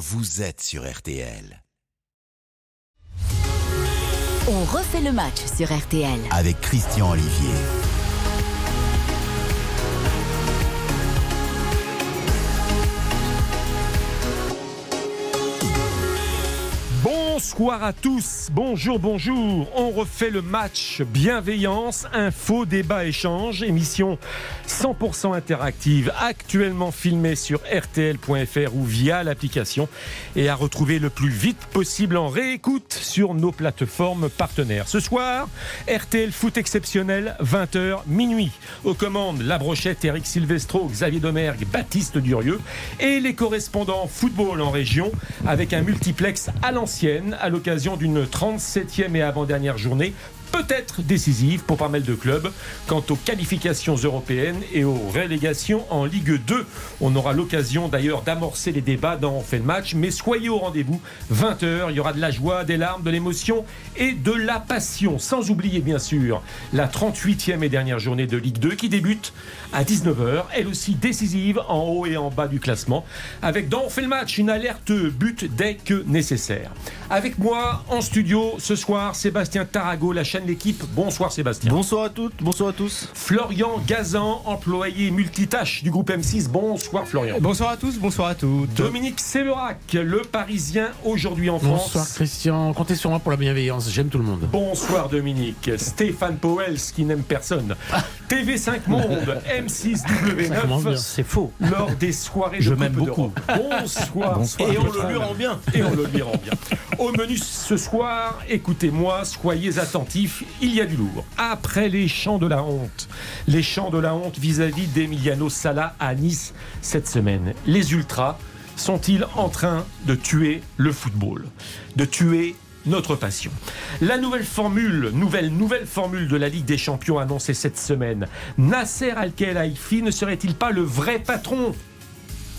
vous êtes sur RTL. On refait le match sur RTL. Avec Christian Olivier. Bonsoir à tous, bonjour, bonjour. On refait le match bienveillance, info, débat, échange, émission 100% interactive, actuellement filmée sur rtl.fr ou via l'application et à retrouver le plus vite possible en réécoute sur nos plateformes partenaires. Ce soir, RTL Foot exceptionnel, 20h minuit. Aux commandes, La Brochette, Eric Silvestro, Xavier Domergue, Baptiste Durieux et les correspondants football en région avec un multiplex à l'ancienne à l'occasion d'une 37e et avant-dernière journée peut-être décisive pour pas mal de clubs. Quant aux qualifications européennes et aux relégations en Ligue 2. On aura l'occasion d'ailleurs d'amorcer les débats dans On fait le match, mais soyez au rendez-vous, 20h, il y aura de la joie, des larmes, de l'émotion et de la passion, sans oublier bien sûr la 38e et dernière journée de Ligue 2 qui débute à 19h, elle aussi décisive en haut et en bas du classement, avec dans On fait le match une alerte but dès que nécessaire. Avec moi en studio ce soir, Sébastien Tarago, la chaîne L'équipe. Bonsoir Sébastien. Bonsoir à toutes, bonsoir à tous. Florian Gazan, employé multitâche du groupe M6. Bonsoir Florian. Bonsoir à tous, bonsoir à toutes. Dominique Séverac, le Parisien aujourd'hui en France. Bonsoir Christian, comptez sur moi pour la bienveillance, j'aime tout le monde. Bonsoir Dominique. Stéphane Powels qui n'aime personne. TV5 Monde, M6 W9. C'est faux. Lors des soirées Je m'aime beaucoup. Bonsoir. Et on le lui rend bien. Et on le lui rend bien. Au menu ce soir, écoutez-moi, soyez attentifs, il y a du lourd. Après les chants de la honte, les chants de la honte vis-à-vis d'Emiliano Sala à Nice cette semaine, les Ultras sont-ils en train de tuer le football? De tuer notre passion. La nouvelle formule, nouvelle, nouvelle formule de la Ligue des Champions annoncée cette semaine. Nasser Al-Khelaifi ne serait-il pas le vrai patron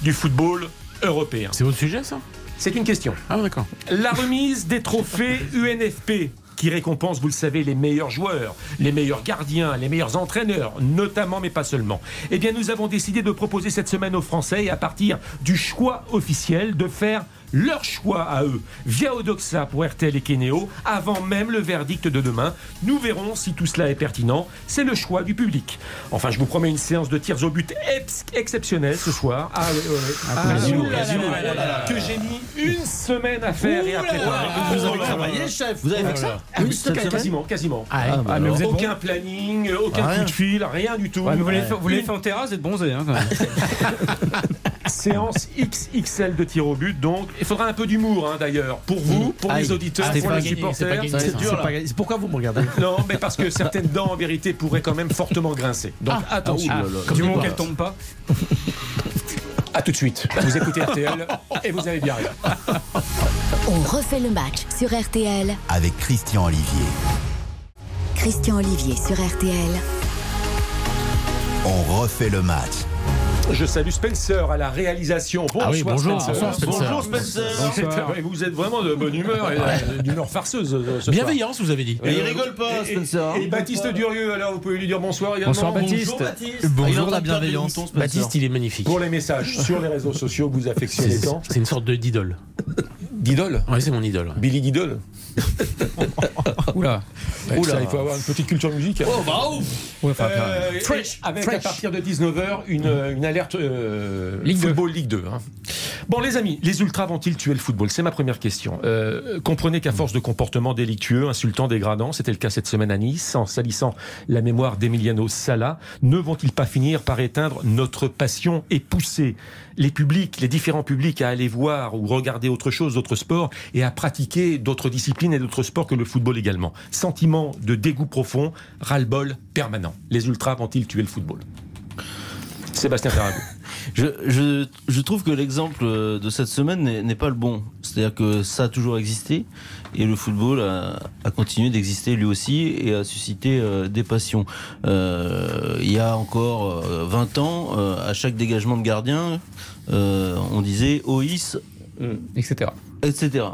du football européen? C'est votre sujet ça? C'est une question. Ah d'accord. La remise des trophées UNFP qui récompense, vous le savez, les meilleurs joueurs, les meilleurs gardiens, les meilleurs entraîneurs, notamment, mais pas seulement. Eh bien, nous avons décidé de proposer cette semaine aux Français, à partir du choix officiel, de faire leur choix à eux via Odoxa pour RTL et Kenéo avant même le verdict de demain. Nous verrons si tout cela est pertinent. C'est le choix du public. Enfin, je vous promets une séance de tirs au but ex- exceptionnelle ce soir. Ah, ouais, ouais. Ah, que j'ai mis une semaine à faire et à préparer. Vous avez travaillé, chef Vous avez fait ça Ah semaine quasiment, quasiment. Ah, bah mais vous êtes aucun planning, aucun coup de fil, rien du tout. Ouais, mais vous l'avez fait, en terrasse, vous êtes bronzé. Hein, quand même. séance XXL de tir au but, donc il faudra un peu d'humour hein, d'ailleurs, pour vous, pour Aïe. les auditeurs, Ah, c'est pour les supporters. c'est dur, là. Pourquoi vous me regardez Non, mais parce que certaines dents en vérité pourraient quand même fortement grincer. Donc attention. Ah, ouh là là. du moment Comme qu'elle tombe pas. À tout de suite. Vous écoutez RTL et vous avez bien raison. On refait le match sur RTL. Avec Christian Olivier. Christian Olivier sur RTL. On refait le match. Je salue Spencer à la réalisation. Bonsoir, Ah oui, bonjour. Spencer. Bonsoir, Spencer. Bonjour Spencer Vous êtes vraiment de bonne humeur et euh, d'humeur farceuse euh, soir. Bienveillance vous avez dit. Et il rigole pas, Et- et- Spencer. Et, Baptiste Durieux, alors vous pouvez lui dire bonsoir également. Bonsoir, Baptiste. Bonjour Baptiste Bonjour, la bienveillance. Baptiste il est magnifique. Pour les messages sur les réseaux sociaux que vous affectionnez C'est tant. c'est une sorte de d'idole. D'idole Ouais, c'est mon idole. Billy Didole Oula. Oula, il faut avoir une petite culture musicale. Oh, bah ouf Ouais, enfin, Euh, Fresh. Avec Fresh. à partir de 19h une, une alerte euh, Ligue 2. football Ligue 2. hein. Bon les amis, les ultras vont-ils tuer le football C'est ma première question. Euh, comprenez qu'à force de comportements délictueux, insultants, dégradants, c'était le cas cette semaine à Nice, en salissant la mémoire d'Emiliano Sala, ne vont-ils pas finir par éteindre notre passion et pousser les publics, les différents publics à aller voir ou regarder autre chose, d'autres sports et à pratiquer d'autres disciplines et d'autres sports que le football également? Sentiment de dégoût profond, ras-le-bol permanent. Les ultras vont-ils tuer le football Sébastien Tarago. Je, je, je trouve que l'exemple euh, de cette semaine n'est pas le bon. C'est-à-dire que ça a toujours existé et le football a, a continué d'exister lui aussi et a suscité euh, des passions. Euh, il y a encore euh, 20 ans, euh, à chaque dégagement de gardien, on disait OIS, etc. etc.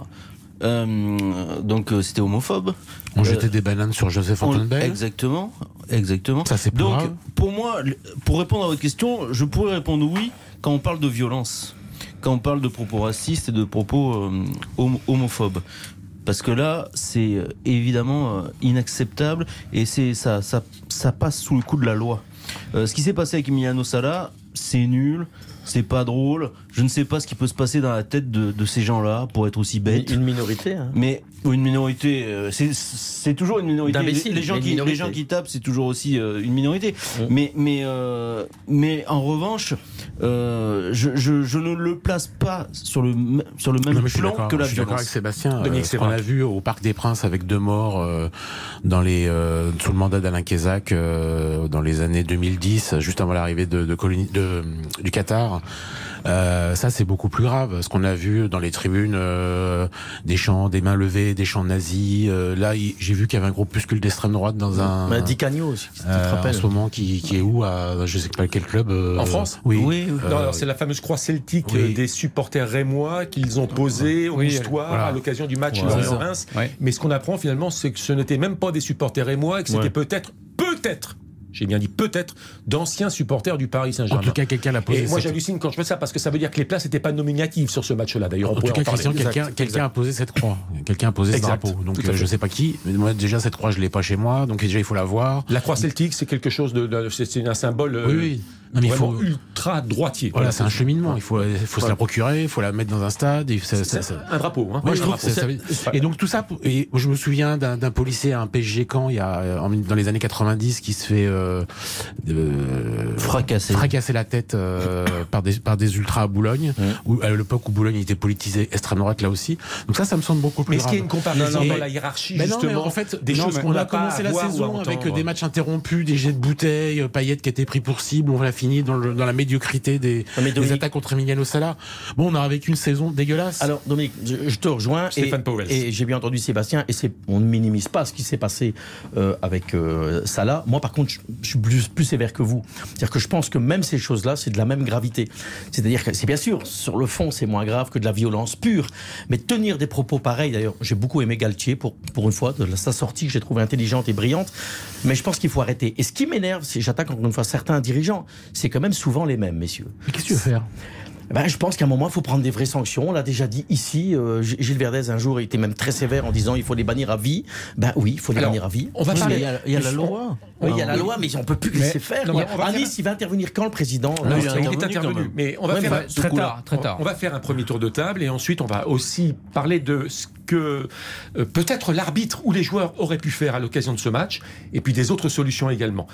Donc c'était homophobe. On Euh, jetait des bananes sur Joseph on- Antoine Bell. Exactement, exactement. Ça, c'est Donc, grave. pour moi, pour répondre à votre question, je pourrais répondre oui quand on parle de violence. quand on parle de propos racistes et de propos euh, homo- homophobes. Parce que là, c'est euh, évidemment inacceptable et c'est ça, ça, ça passe sous le coup de la loi. Euh, ce qui s'est passé avec Emiliano Sala, c'est nul, c'est pas drôle. Je ne sais pas ce qui peut se passer dans la tête de, de ces gens-là pour être aussi bêtes. Une minorité. hein. Mais ou une minorité, euh, c'est- c'est toujours une minorité. Les, gens qui, les gens qui tapent, c'est toujours aussi euh, une minorité. Mm. Mais, mais, euh, mais en revanche, euh, je, je, je ne le place pas sur le, sur le même Non, mais je suis plan que la je suis d'accord violence. avec Sébastien. Euh, Dominique ce qu'on Sévrac. a vu au Parc des Princes avec deux morts euh, dans les euh, sous le mandat d'Alain Kézac euh, dans les années 2010, juste avant l'arrivée de, de, de- du Qatar. Euh, ça, c'est beaucoup plus grave. Ce qu'on a vu dans les tribunes, euh, des chants, des mains levées, des chants nazis. Euh, là, j'ai vu qu'il y avait un groupuscule d'extrême droite dans un. Bah, Di Canio aussi, tu te en rappelles. ce moment, qui, qui est où à je sais pas quel club. euh, En France Oui. Oui. Euh, c'est la fameuse croix celtique oui. des supporters rémois qu'ils ont posée au voilà. à l'occasion du match Voilà. Lorient-Reims. Ouais. Mais ce qu'on apprend finalement, c'est que ce n'était même pas des supporters rémois, et que c'était Ouais. peut-être, peut-être, j'ai bien dit peut-être, d'anciens supporters du Paris En Saint-Germain. tout cas, quelqu'un l'a posé. Et moi cette- j'hallucine quand je fais ça parce que ça veut dire que les places n'étaient pas nominatives sur ce match-là. D'ailleurs, on En tout pourrait cas, en. Christian, quelqu'un, a posé cette croix. Quelqu'un a posé ce drapeau. Donc, euh, je fait. sais pas qui. Mais moi, déjà, cette croix, je l'ai pas chez moi. Donc, déjà, il faut la voir. La croix celtique, c'est quelque chose de, c'est un symbole euh, Oui, oui. Non, mais il vraiment faut. ultra droitier. Voilà, c'est un cheminement. Il faut, il faut se la procurer. Il faut la mettre dans un stade. et ça- ça- C'est ça- un drapeau. Hein. Ouais, Un je trouve drapeau. Et donc tout ça, et je me souviens d'un d'un policier à un PSG camp il y a euh, dans les années 90 qui se fait euh, euh, Fracassé. fracasser la tête euh, par des par des ultras à Boulogne, où, à l'époque où Boulogne était politisé extrême droite là aussi. Donc ça, ça me semble beaucoup plus Mais est-ce qu'il y a une comparaison Non, non, dans la hiérarchie Mais non, mais justement en fait, des non, choses on a pas commencé la saison avec entendre. des matchs interrompus, des jets de bouteilles, euh, paillettes qui étaient pris pour cible. On l'a fini dans, le- dans la médiocrité des, attaques contre Emiliano Sala. Bon, on a vécu une saison dégueulasse. Alors, Dominique, je, je te rejoins. Stéphane et, Powell. Et j'ai bien entendu Sébastien, et on ne minimise pas ce qui s'est passé euh, avec euh, Salah. Moi, par contre, je, je suis plus, plus sévère que vous. C'est-à-dire que je pense que même ces choses-là, c'est de la même gravité. C'est-à-dire que c'est bien sûr, sur le fond, c'est moins grave que de la violence pure. Mais tenir des propos pareils, d'ailleurs, j'ai beaucoup aimé Galtier pour, pour une fois, de sa sortie que j'ai trouvée intelligente et brillante. Mais je pense qu'il faut arrêter. Et ce qui m'énerve, c'est, j'attaque encore une fois certains dirigeants, c'est quand même souvent les mêmes, messieurs. Mais qu'est-ce que tu veux faire? Ben, je pense qu'à un moment, il faut prendre des vraies sanctions. On l'a déjà dit ici. euh, Gilles Verdez, un jour, était même très sévère en disant il faut les bannir à vie. Ben oui, il faut les Alors, bannir à vie. on va Oui, parler- Il y a, il y a la loi. Oui, il y a la loi, mais on peut plus laisser faire. non, à Nice, il va intervenir quand le président Non, il est intervenu mais on va Ouais, faire Très tard, très tard. On va faire un premier tour de table et ensuite on va aussi parler de ce que euh, peut-être l'arbitre ou les joueurs auraient pu faire à l'occasion de ce match et puis des autres solutions également.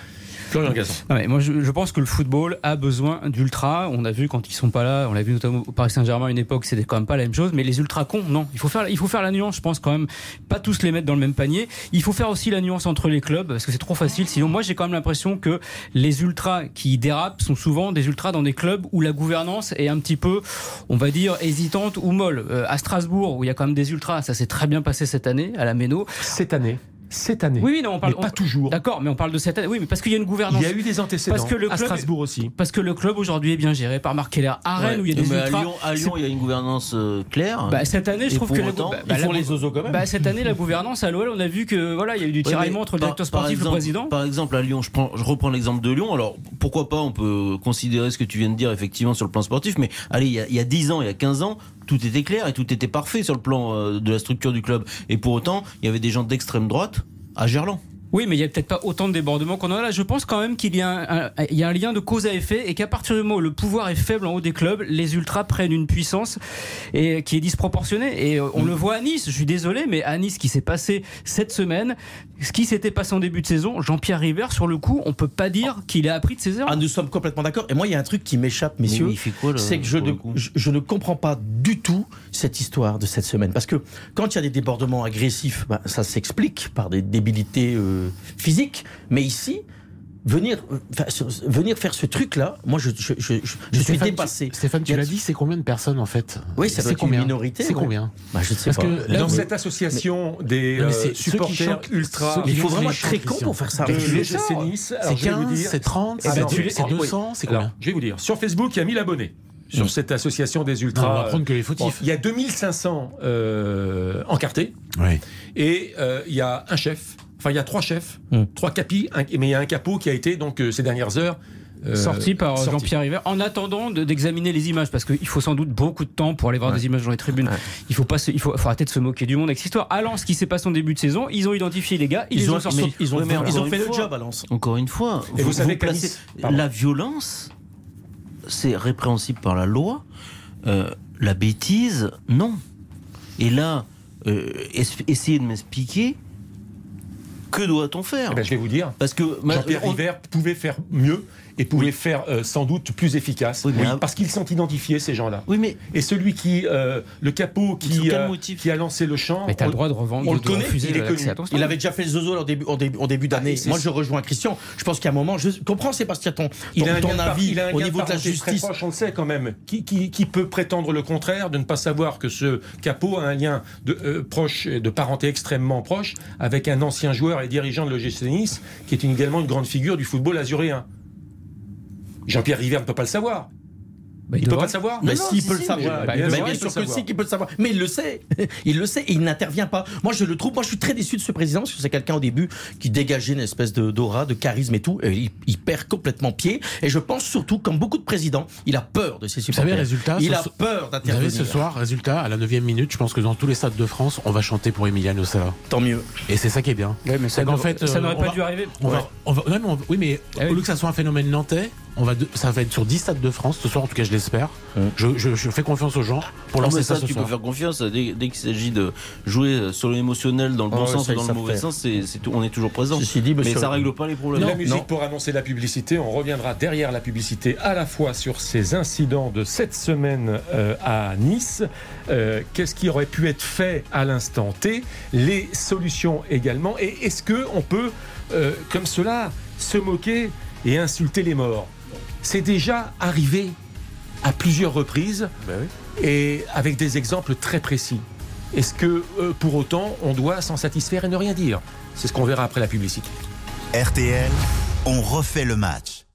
Florian mais moi, je, je pense que le football a besoin d'ultra. On a vu quand ils sont pas là, on l'a vu notamment au Paris Saint-Germain à une époque, c'était quand même pas la même chose. Mais les ultra cons, non. Il faut faire, il faut faire la nuance. Je pense quand même pas tous les mettre dans le même panier. Il faut faire aussi la nuance entre les clubs parce que c'est trop facile. Sinon, moi, j'ai quand même l'impression que les ultras qui dérapent sont souvent des ultras dans des clubs où la gouvernance est un petit peu, on va dire, hésitante ou molle. Euh, à Strasbourg, où il y a quand même des ultras, ça s'est très bien passé cette année à la Méno. Cette année, cette année. Oui, oui, non, on parle mais pas toujours. D'accord, mais on parle de cette année. Oui, mais parce qu'il y a une gouvernance. Il y a eu des antécédents Parce que le à Strasbourg aussi. Parce que le club aujourd'hui est bien géré par Marc Keller. À Rennes, où il y a des Mais à ultras. Lyon, à Lyon, il y a une gouvernance euh, claire. Bah, cette année, je trouve que la- bah, Ils bah, font la- les zozos quand même. bah, cette année, la gouvernance à l'OL, on a vu que voilà, il y a eu du tiraillement entre le directeur par sportif et le président. Par exemple, à Lyon, je, prends, je reprends l'exemple de Lyon. Alors, pourquoi pas, on peut considérer ce que tu viens de dire effectivement sur le plan sportif, mais allez, il y a, il y a 10 ans, il y a 15 ans, tout était clair et tout était parfait sur le plan euh, de la structure du club. Et pour autant, il y avait des gens d'extrême droite à Gerland. Oui, mais il y a peut-être pas autant de débordements qu'on en a là. Je pense quand même qu'il y, a un, un- il y a un lien de cause à effet et qu'à partir du moment où le pouvoir est faible en haut des clubs, les ultras prennent une puissance et qui est disproportionnée. Et euh, on le voit à Nice. Je suis désolé, mais à Nice, ce qui s'est passé cette semaine, ce qui s'était passé en début de saison, Jean-Pierre River, sur le coup, on peut pas dire qu'il a appris de ses erreurs. Ah, nous sommes complètement d'accord. Et moi, il y a un truc qui m'échappe, messieurs. C'est que ne, je ne comprends pas du tout cette histoire de cette semaine. Parce que quand il y a des débordements agressifs, bah, ça s'explique par des débilités euh, physiques. Mais ici, venir, euh, venir faire ce truc-là, moi, je, je, je, je- je suis Stéphane, dépassé. tu- Stéphane, tu l'as dit, c'est combien de personnes en fait? Oui, ça C'est une combien? minorité, C'est ouais. combien? Bah, je ne sais Parce pas. que là, Dans vous- cette association des Non, euh, supporters chantent- ultra. Il faut vraiment être très con pour faire ça. C'est je vais vous 15, dire- c'est 30, Ah c'est ben, tu- 200, c'est oui. 200, c'est combien? Je vais vous dire. Sur Facebook, il y a 1000 abonnés sur cette association des Non, ultras. on va prendre que les Bon, fautifs. il y a 2500 euh, encartés Ouais. et euh, il y a un chef. Enfin, il y a trois chefs, Hmm. trois capis, un- mais il y a un capot qui a été donc euh, ces dernières heures euh, sorti par. Jean-Pierre River en attendant de- d'examiner les images parce qu'il faut sans doute beaucoup de temps pour aller voir des images dans les tribunes. Il faut pas se- il faut, faut arrêter de se moquer du monde avec cette histoire. À Lens, ce qui s'est passé en début de saison, ils ont identifié les gars, ils, les ont, sortis. ils ont, ils ont fait, ils ont encore fait une le job à Lens. Encore une fois, Et vous savez qu'à Nice- pardon. la violence, c'est répréhensible par la loi. Euh, la bêtise, non. Et là, euh, es- essayez de m'expliquer que doit-on faire? Eh ben, je vais vous dire. Parce que Jean-Pierre on- River pouvait faire mieux et pouvait faire euh, sans doute plus efficace. Oui, mais- Parce qu'ils sont identifiés, ces gens-là. Oui, mais Et celui qui, euh, le capot qui, quel euh, motif qui a lancé le champ, Mais t'as on- le droit de revendre, on le connaît, il est connu. Il avait déjà fait le zozo en début, en début, d'année. Ah, c'est- Moi, je rejoins Christian. Je pense qu'à un moment, je comprends, Sébastien, ton, il ton, a un ton avis il a un au niveau de la très justice. proche, on le sait quand même. Qui, qui- qui peut prétendre le contraire de ne pas savoir que ce capot a un lien de, euh, proche, de parenté extrêmement proche avec un ancien joueur et dirigeant de l'OGC Nice, qui est une- également une grande figure du football azuréen. Jean-Pierre River ne peut pas le savoir. Bah, il ne peut pas le savoir. Mais non, s'il si, peut si, le savoir, bah, bien bien, sûr, il peut sûr le que savoir. si, qu'il peut le savoir. Mais il le sait, il le sait et il n'intervient pas. Moi, je le trouve. Moi, je suis très déçu de ce président parce que c'est quelqu'un au début qui dégageait une espèce de d'aura, de charisme et tout. Et il, il perd complètement pied. Et je pense surtout, comme beaucoup de présidents, il a peur de ses Vous supporters. savez, résultat, il ce- a peur Vous savez, d'intervenir. ce soir, résultat, à la 9 minute, je pense que dans tous les stades de France, on va chanter pour Emiliano Sala. Tant mieux. Et c'est ça qui est bien. Ouais, mais ça fait, euh, n'aurait pas va- dû arriver. On va, on va, ouais, mais on- oui, mais Ah au lieu que ça soit un phénomène nantais, on va de- ça va être sur 10 stades de France ce soir, en tout cas je l'espère. Je, je- je fais confiance aux gens pour Ah, lancer ça, ça, ce tu soir. peux faire confiance dès, dès qu'il s'agit de jouer sur l'émotionnel dans le bon Oh, sens ça, ou dans le mauvais sens, c'est, c'est tout, on est toujours présent. Ceci dit, mais ça règle pas les problèmes. La musique non. pour annoncer la publicité, on reviendra derrière la publicité à la fois sur ces incidents de cette semaine euh, à Nice, euh, qu'est-ce qui aurait pu être fait à l'instant T, les solutions également, et est-ce que on peut, euh, comme cela, se moquer et insulter les morts? C'est déjà arrivé à plusieurs reprises Ben et avec des exemples très précis. Est-ce que euh, pour autant on doit s'en satisfaire et ne rien dire? C'est ce qu'on verra après la publicité. RTL, on refait le match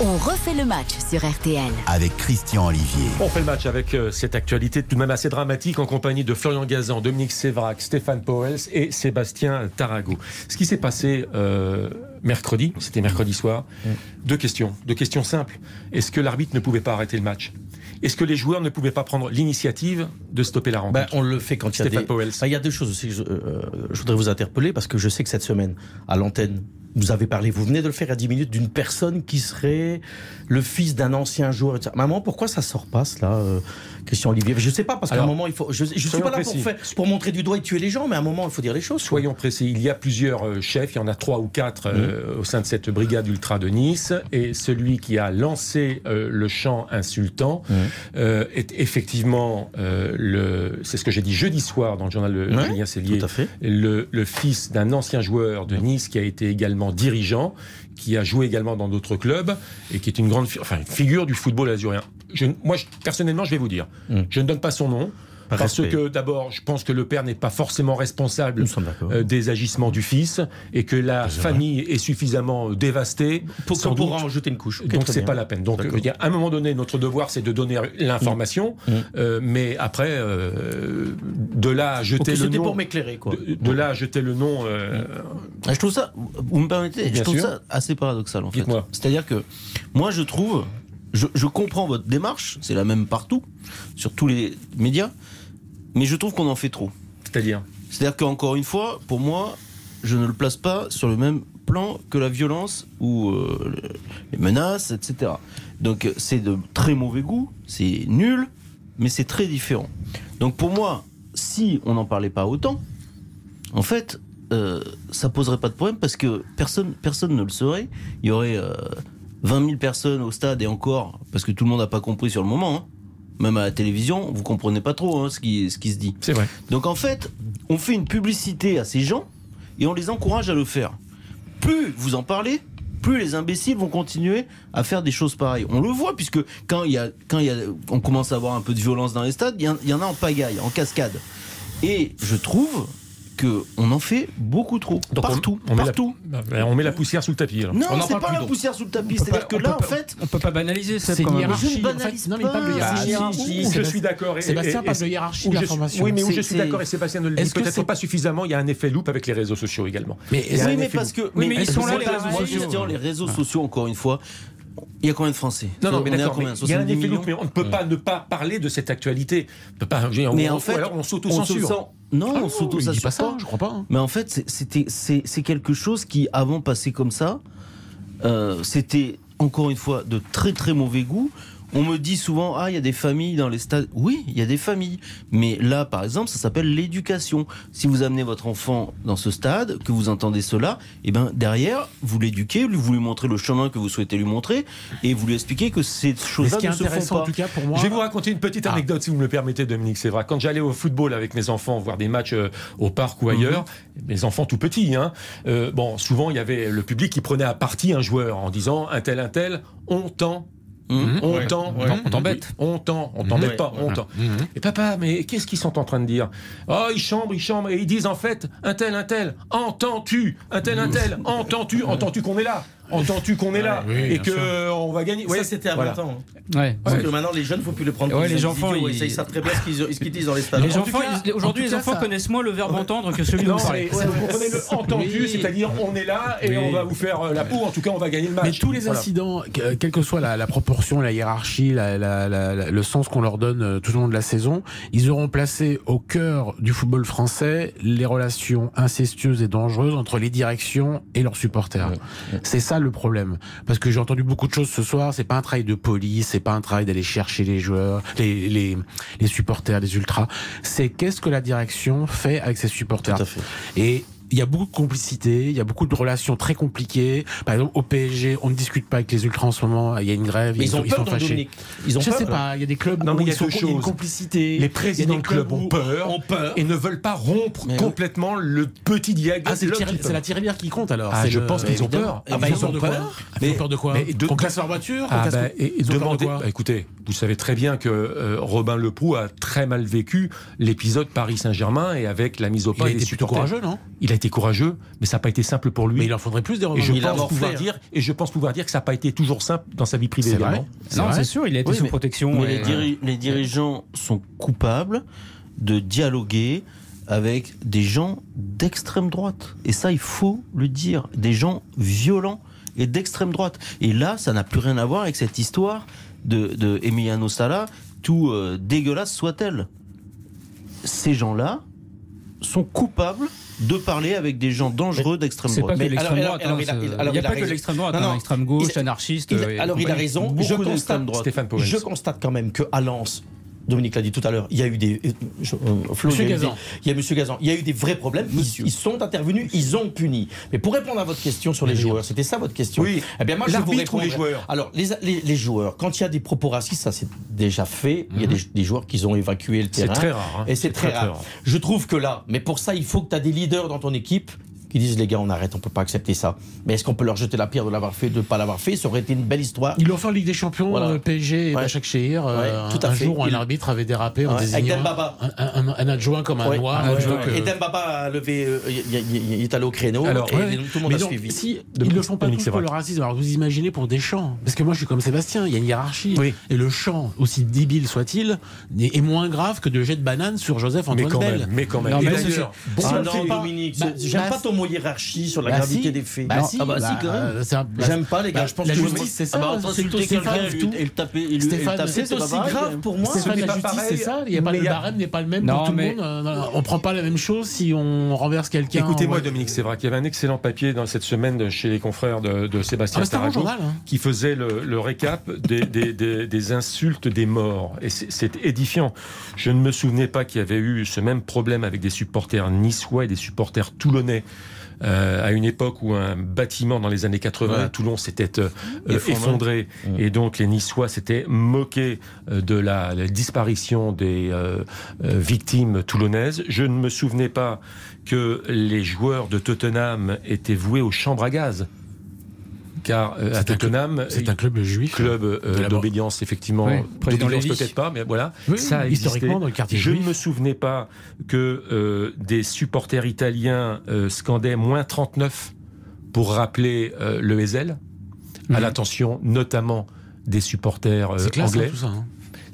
On refait le match sur RTL. avec Christian Olivier. On fait le match avec euh, cette actualité tout de même assez dramatique en compagnie de Florian Gazan, Dominique Sévrac, Stéphane Powels et Sébastien Tarago. Ce qui s'est passé euh, mercredi, c'était mercredi soir, deux questions, deux questions simples. Est-ce que l'arbitre ne pouvait pas arrêter le match? Est-ce que les joueurs ne pouvaient pas prendre l'initiative de stopper la rencontre Ben, on le fait quand il y a Stéphane des... Powell. Ben, il y a deux choses aussi. que Je, euh, je voudrais vous interpeller parce que je sais que cette semaine, à l'antenne, vous avez parlé, vous venez de le faire à 10 minutes, d'une personne qui serait le fils d'un ancien joueur. etc. Maman, pourquoi ça sort pas, cela, euh, Christian Olivier Je sais pas, parce qu'à un moment, il faut. Je, je suis pas là pour, précis. faire, pour montrer du doigt et tuer les gens, mais à un moment, il faut dire les choses. quoi. Soyons précis, il y a plusieurs euh, chefs, il y en a trois ou quatre euh, au sein de cette brigade ultra de Nice, et celui qui a lancé euh, le chant insultant euh, est effectivement le, c'est ce que j'ai dit jeudi soir dans le journal de Ouais, Julien Cellier, Tout à fait. le, le fils d'un ancien joueur de Nice qui a été également dirigeant, qui a joué également dans d'autres clubs et qui est une grande, fi- enfin une figure du football azuréen. Je, moi, je- personnellement, je vais vous dire, Mm. je ne donne pas son nom. Par Parce respect. que d'abord, je pense que le père n'est pas forcément responsable euh, des agissements du fils et que la famille est suffisamment dévastée. Pour, sans pour doute. en jeter une couche. Ok, donc c'est pas la peine. Donc je veux dire, à un moment donné, notre devoir c'est de donner l'information, Mm. euh, mais après euh, de là à jeter le C'était nom, pour m'éclairer, quoi. de, de là à jeter le nom. euh, Ah, Je trouve ça, vous me permettez, Bien je trouve sûr. ça assez paradoxal en fait. C'est-à-dire que moi je trouve, je, je comprends votre démarche, c'est la même partout, sur tous les médias, mais je trouve qu'on en fait trop. C'est-à-dire C'est-à-dire qu'encore une fois, pour moi, je ne le place pas sur le même plan que la violence ou euh, le- les menaces, etc. Donc c'est de très mauvais goût, c'est nul, mais c'est très différent. Donc pour moi, si on n'en parlait pas autant, en fait, euh, ça poserait pas de problème parce que personne, personne ne le saurait. Il y aurait euh, 20 000 personnes au stade et encore, parce que tout le monde n'a pas compris sur le moment. hein. Même à la télévision, vous comprenez pas trop hein, ce, qui, ce qui se dit. C'est vrai. Donc en fait, on fait une publicité à ces gens et on les encourage à le faire. Plus vous en parlez, plus les imbéciles vont continuer à faire des choses pareilles. On le voit puisque quand il y a, quand il y a, on commence à avoir un peu de violence dans les stades, il y, en- il y en a en pagaille, en cascade. Et je trouve que on en fait beaucoup trop. Donc on- partout, on, met la- partout. Bah, on met la poussière sous le tapis. alors. Non, c'est pas la donc. poussière sous le tapis. C'est-à-dire que on là, peut en pas- fait, On peut pas banaliser ça C'est une hiérarchie. Je ne en fait. banalise Non, mais parle de hiérarchie. Ah, je suis d'accord. et- Sébastien et- parle de hiérarchie de l'information. Oui, mais où je suis d'accord et Sébastien ne le dit Est-ce que peut-être pas suffisamment. Il y a un effet loupe avec les réseaux sociaux également. Mais Oui, mais parce que. Oui, mais ils sont que là, les réseaux réseaux sociaux. sociaux. Les réseaux sociaux, encore une fois, il y a combien de Français Non, non, mais d'accord, il y a un 70 effet loupe, mais on ne peut pas ne pas parler de cette actualité. On peut pas, je veux dire, Mais on, en fait, ou alors on s'auto-censure. Non, Ah on non, il dit pas ça, je crois pas. hein. Mais en fait, c'est- c'était c'est c'est quelque chose qui, avant passé comme ça, euh, c'était encore une fois de très très mauvais goût. On me dit souvent ah il y a des familles dans les stades. Oui, il y a des familles. Mais là, par exemple, ça s'appelle l'éducation. Si vous amenez votre enfant dans ce stade, que vous entendez cela, et ben derrière vous l'éduquez, vous lui montrez le chemin que vous souhaitez lui montrer, et vous lui expliquez que ces choses-là ce qui est ne se font pas. en tout cas, pour moi. Je vais vous raconter une petite Ah. anecdote, si vous me le permettez, Dominique. C'est vrai. Quand j'allais au football avec mes enfants, voir des matchs euh, au parc ou ailleurs, mes enfants tout petits, hein, euh, bon, souvent il y avait le public qui prenait à partie un joueur en disant un tel, un tel, on tend. Mmh. On Ouais. tend, Ouais. On t'embête. on tend, on t'embête pas, on. Mhm. Et papa, mais qu'est-ce qu'ils sont en train de dire? Oh, ils chambrent, ils chambrent, et ils disent en fait, un tel, un tel, entends-tu? Un tel, un tel, entends-tu? Entends-tu qu'on est là? Entends-tu qu'on est là Oui, Et que euh, on va gagner Ça, c'était à 20 voilà. ans. hein. Ouais. Parce que maintenant, les jeunes, il ne faut plus les prendre Ouais, les enfants, ils- Ils, savent très bien ce qu'ils disent dans les stades. Les enfants, aujourd'hui, les cas, enfants ça- connaissent moins le verbe entendre que celui dont on parlait. vous comprenez le entendu, Oui. c'est-à-dire on est là et Oui. on va vous faire euh, la peau, en tout cas on va gagner le match. Mais tous les Voilà. incidents, que- quelle que soit la, la proportion, la hiérarchie, la- la- la- la- le sens qu'on leur donne euh, tout au long de la saison, ils auront placé au cœur du football français les relations incestueuses et dangereuses entre les directions et leurs supporters. C'est ça le problème. Parce que j'ai entendu beaucoup de choses ce soir, c'est pas un travail de police, c'est pas un travail d'aller chercher les joueurs, les, les, les supporters, les ultras. C'est qu'est-ce que la direction fait avec ses supporters? Tout à fait. Et il y a beaucoup de complicité, il y a beaucoup de relations très compliquées. Par exemple, au PSG, on ne discute pas avec les ultras en ce moment. Il y a une grève, Mais ils sont, ont peur, sont fâchés. Dominique. Ils ont Je peur. sais pas, il y a des clubs Non, où il y ils y a une complicité. Les présidents Il y a de clubs ont peur, ont peur. et ne veulent pas rompre Mais oui. complètement le petit dialogue. Ah, c'est la peuvent. tirelière qui compte alors. Ah, C'est je le- pense qu'ils ont peur. Ah, bah, ils ils ont peur de quoi? Ils ont peur de quoi? Qu'on casse leur voiture Ah bah, Ils bah, écoutez, vous savez très bien que euh, Robin Leproux a très mal vécu l'épisode Paris Saint-Germain et avec la mise au Il pas a des été plutôt courageux, non? Il a été courageux, mais ça n'a pas été simple pour lui. Mais il en faudrait plus des Et Robin. je Il a pense pouvoir hein. dire, et je pense pouvoir dire que ça n'a pas été toujours simple dans sa vie privée C'est vrai. Non, c'est sûr, il a été Oui, sous mais- protection. Mais et- les, diri- les dirigeants sont coupables de dialoguer avec des gens d'extrême droite. Et ça, il faut le dire. Des gens violents et d'extrême droite. Et là, ça n'a plus rien à voir avec cette histoire de, de Emiliano Sala, tout euh, dégueulasse soit-elle. Ces gens-là sont coupables de parler avec des gens dangereux d'extrême C'est droite. pas que l'extrême droite. alors, hein, il n'y a pas que l'extrême droite, Non, hein, non, extrême gauche, il- anarchiste. Il- et alors il a raison. Je constate. Stéphane je constate quand même que à Lens, Dominique l'a dit tout à l'heure, il y a eu des. euh, je- euh, Flo, Monsieur il y a eu Gazan. des- Il y a Monsieur Gazan. Il y a eu des vrais problèmes. Ils, ils sont intervenus, ils ont puni. Mais pour répondre à votre question sur les joueurs, c'était ça votre question. Oui. Eh bien moi je vous répondre. les joueurs Alors les, les, les joueurs, quand il y a des propos racistes, ça c'est déjà fait. Il y a des, des joueurs qui ont évacué le C'est terrain. très rare. hein. Et c'est très, rare. Je trouve que là, mais pour ça, il faut que tu as des leaders dans ton équipe qui disent les gars, on arrête, on peut pas accepter ça. Mais est-ce qu'on peut leur jeter la pierre de l'avoir fait, de ne pas l'avoir fait? Ça aurait été une belle histoire. Ils l'ont fait en Ligue des Champions, Voilà. euh, PSG et Ouais. Bachak Shehir. euh, Ouais, tout à un fait. jour où un Il- arbitre avait dérapé en désignant Dembaba. un, un- un- un adjoint comme un Ouais. noir. Ouais, plutôt ouais. que- Et Dembaba a levé, euh, il il- il- il est allé au créneau Alors, et Ouais, tout le monde mais a donc, suivi. Si De- ils le font pas tous pour le racisme, alors vous imaginez pour Deschamps Parce que moi je suis comme Sébastien, il y a une hiérarchie. Oui. Et le chant, aussi débile soit-il, est moins grave que de jet de banane sur Joseph Mais Antoine quand Bell. même, mais quand même. Mais pas- Dominique, Bah, j'aime pas ton mot hiérarchie sur la Bah, gravité si. des faits. Bah, Non, si, ah bah, si, quand même. euh, c'est un- bah, J'aime pas les gars, bah, je pense la que justice, c'est ça. Ah bah, c'est- insulter c'est quelqu'un et le taper, et le- et le Stéphane, taper, c'est c'est aussi grave pour moi. Stéphane, n'est la pas justice, pareil, c'est ça. Il y a pas, mais le barème n'est pas le même pour tout le monde. Euh, on prend pas la même chose si on renverse quelqu'un. Écoutez-moi, Dominique, c'est vrai qu'il y avait un excellent papier dans cette semaine chez les confrères de, Ah, Sébastien c'est bon Tarago hein. qui faisait le, récap des, insultes des morts. Et c'est- c'est édifiant. Je ne me souvenais pas qu'il y avait eu ce même problème avec des supporters niçois et des supporters toulonnais. Euh, à une époque où un bâtiment dans les années 80 à Toulon s'était euh, euh, Effondré. effondré et donc les Niçois s'étaient moqués de la, la disparition des victimes toulonnaises. Je ne me souvenais pas que les joueurs de Tottenham étaient voués aux chambres à gaz. Car euh, à Tottenham, C'est un club juif. club euh, d'obédience effectivement, président d'obédience peut-être pas, mais voilà, Oui, ça a historiquement dans le quartier Je ne juif. me souvenais pas que euh, des supporters italiens euh, scandaient moins 39 pour rappeler euh, le Ezel, à Mhm. l'attention notamment des supporters hein, anglais. tout ça. hein.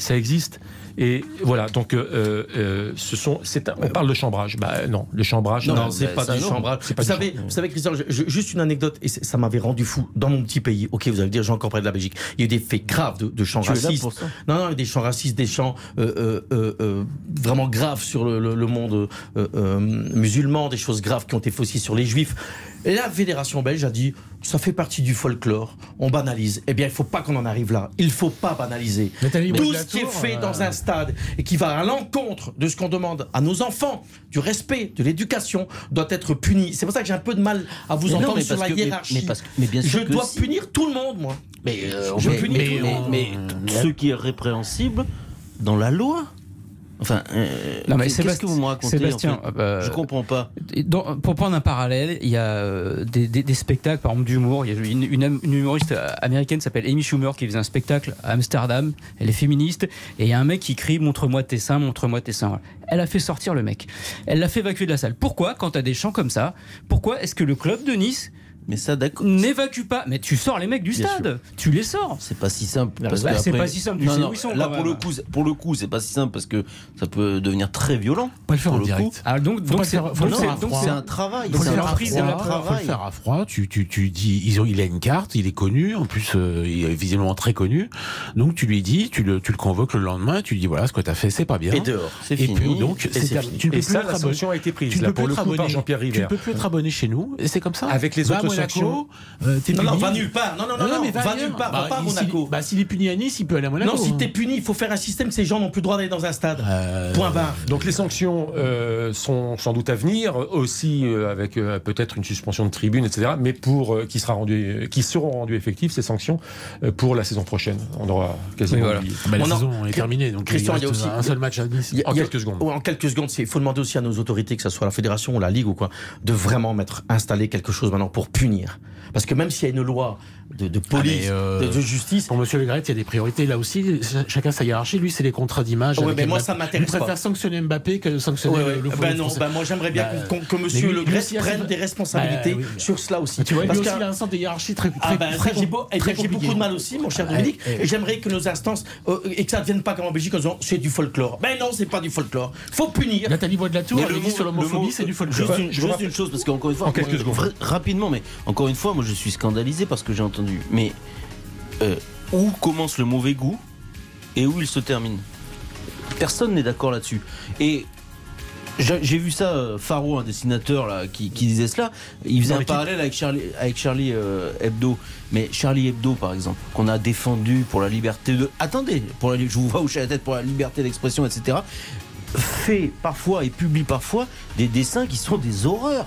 Ça existe. Et voilà, donc euh, euh, ce sont, c'est un- on parle de chambrage. Bah non, le chambrage. Non, non, non, c'est bah, pas ça, du non. chambrage. C'est pas Vous du savez, chambrage. vous savez, Christian, je- je- juste une anecdote, et ça m'avait rendu fou dans mon petit pays. Ok, vous allez dire, j'ai encore parlé de la Belgique. Il y a eu des faits graves de, de chants racistes. Non, non, des chants racistes, des chants euh, euh, euh, euh, vraiment graves sur le, le- le monde euh, euh, musulman, des choses graves qui ont été aussi sur les juifs. La fédération belge a dit, ça fait partie du folklore, on banalise. Eh bien, il faut pas qu'on en arrive là. Il faut pas banaliser. Tout ce qui est fait euh, dans un stade et qui va à l'encontre de ce qu'on demande à nos enfants, du respect, de l'éducation, doit être puni. C'est pour ça que j'ai un peu de mal à vous Mais non, entendre mais sur parce la que- hiérarchie. mais parce que- mais bien sûr je que dois si. punir tout le monde, moi. Mais, euh, Je mais- punis mais- tout le mais- monde. mais ce qui est répréhensible dans la loi. Enfin, euh, Non, mais qu'est-ce que vous me racontez Sébastien, en fait? Euh, Je comprends pas. Dans- pour prendre un parallèle, il y a euh, des, des- des spectacles, par exemple d'humour. Il y a une, une- une humoriste américaine s'appelle Amy Schumer qui faisait un spectacle à Amsterdam. Elle est féministe. Et il y a un mec qui crie Montre-moi tes seins, montre-moi tes seins. Elle a fait sortir le mec. Elle l'a fait évacuer de la salle. Pourquoi, quand tu as des chants comme ça, pourquoi est-ce que le club de Nice Mais ça, d'accord. n'évacue pas Mais tu sors les mecs du Bien stade. Tu les sors. C'est pas si simple. Bah, Parce bah, que c'est après- pas si simple, tu Non, sais non, où ils sont, là, pour le coup, c'est- pour le coup, c'est pas si simple parce que ça peut devenir très violent. Pas le faire en le direct. Ah, donc, donc c'est c'est- c'est- C'est un travail. À à prise de travail. faire à froid. Tu, tu, tu dis, ils ont, il a une carte, il est connu, en plus, euh, il est visiblement très connu. Donc tu lui dis, tu le, tu le convoques le lendemain, tu lui dis voilà, ce que tu as fait, c'est pas bien. Et dehors. C'est Et fini. puis donc, c'est c'est fini. tu ne peux Et plus ça, être la abonné. solution a été prise Tu ne là, peux pour plus le être coup par abonné. Jean-Pierre Tu ne River. peux plus être abonné chez nous, et c'est comme ça. Avec les à autres Monaco, euh, Non, non, va nulle part. Non, non, non, non, mais va nulle part. Bah, Va pas à s'il- Monaco. Bah, s'il est puni à Nice, il peut aller à Monaco. Non, si hein. t'es puni, il faut faire un système que ces gens n'ont plus le droit d'aller dans un stade. Euh, Point barre. Donc les sanctions euh, sont sans doute à venir, aussi avec peut-être une suspension de tribune, etc. Mais pour qui sera rendu, qui seront rendues effectives ces sanctions pour la saison prochaine. On aura quasiment voilà. oublié. Bah, la On en- saison est terminée, donc Christian, il y a aussi- un seul match à Nice. A- En a- quelques secondes. En quelques secondes, il faut demander aussi à nos autorités, que ce soit la fédération ou la ligue ou quoi, de vraiment mettre installer quelque chose maintenant pour punir. Parce que même s'il y a une loi de, de police, Ah, euh, de, de justice, Pour Monsieur Le Gret, il y a des priorités là aussi. Ch- Chacun sa hiérarchie. Lui, c'est les contrats d'image. Avec mais moi, Mbappé. ça m'intéresse Je préfère pas. sanctionner Mbappé que sanctionner Ouais, le- ouais. le ben non, ben moi j'aimerais bien Bah, que Monsieur lui- Le Gret prenne des responsabilités Bah, oui, sur cela aussi. Tu vois, lui Parce aussi, que- il a un sens de hiérarchie très, très, Ah ben, très beau- très et j'ai beaucoup de mal aussi, mon cher Ouais, Dominique, ouais. et j'aimerais que nos instances, euh, et que ça ne devienne pas comme en Belgique en disant c'est du folklore. Ben non, c'est pas du folklore. Faut punir. Nathalie Bois de la Tour, le dit sur l'homophobie, c'est du folklore. Juste, une, chose, parce qu'encore une fois, rapidement, mais encore une fois, moi je suis scandalisé parce que j'ai entendu. Mais euh, où commence le mauvais goût et où il se termine? Personne n'est d'accord là-dessus. Et j'ai vu ça, euh, Faro, un dessinateur là, qui, qui disait cela. Il faisait un parallèle avec Charlie, avec Charlie euh, Hebdo. Mais Charlie Hebdo, par exemple, qu'on a défendu pour la liberté de. Attendez, pour la, je vous vois hocher la tête pour la liberté d'expression, etc. Fait parfois et publie parfois des dessins qui sont des horreurs.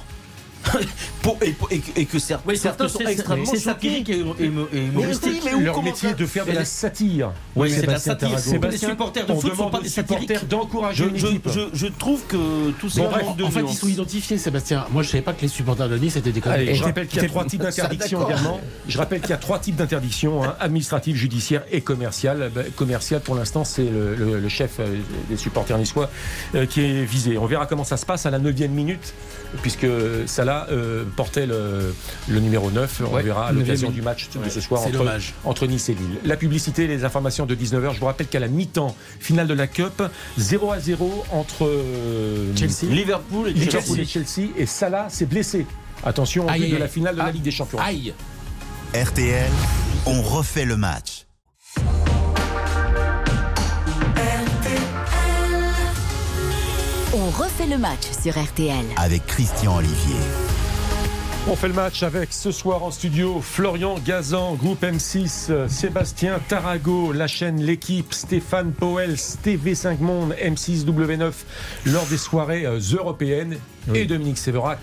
Pour- et, et que- et que cer- Oui, sauf certains sont extrêmement c'est choqués. satirique et, et- et Mais oui, Leur métier ça de faire de la satire. Oui, c'est de la satire. Les supporters de on foot sont demande pas des satiriques. supporters d'encourager Je, une je- équipe. je- je trouve que tout ça Bon, bref, En fait, ils sont identifiés, Sébastien. Moi, je savais pas que les supporters de Nice étaient des Allez, je rappelle qu'il y a trois types d'interdictions également. Je rappelle qu'il y a trois types d'interdictions hein, administratives, judiciaires et commerciales. Ben, commerciale, pour l'instant, c'est le chef euh, des supporters niçois euh, qui est visé. On verra comment ça se passe à la 9 minute, puisque Salah euh, portait le, le numéro 9. On Ouais, verra à l'occasion du match de ce soir entre, Nice et Lille. La publicité les informations de 19h. Je vous rappelle qu'à la mi-temps, finale de la Cup, 0 à 0 entre euh, Chelsea. Liverpool et Liverpool Chelsea. et Chelsea. Et Salah s'est blessé. Attention, en Aïe, vue de la finale de la. Ligue des Champions. Aïe RTL, on refait le match. On refait le match sur RTL. Avec Christian Olivier. On fait le match avec ce soir en studio Florian Gazan, groupe M6, euh, Sébastien Tarago, la chaîne L'équipe, Stéphane Powell, TV5 Monde, M6W9, lors des soirées euh, européennes, et Dominique Séverac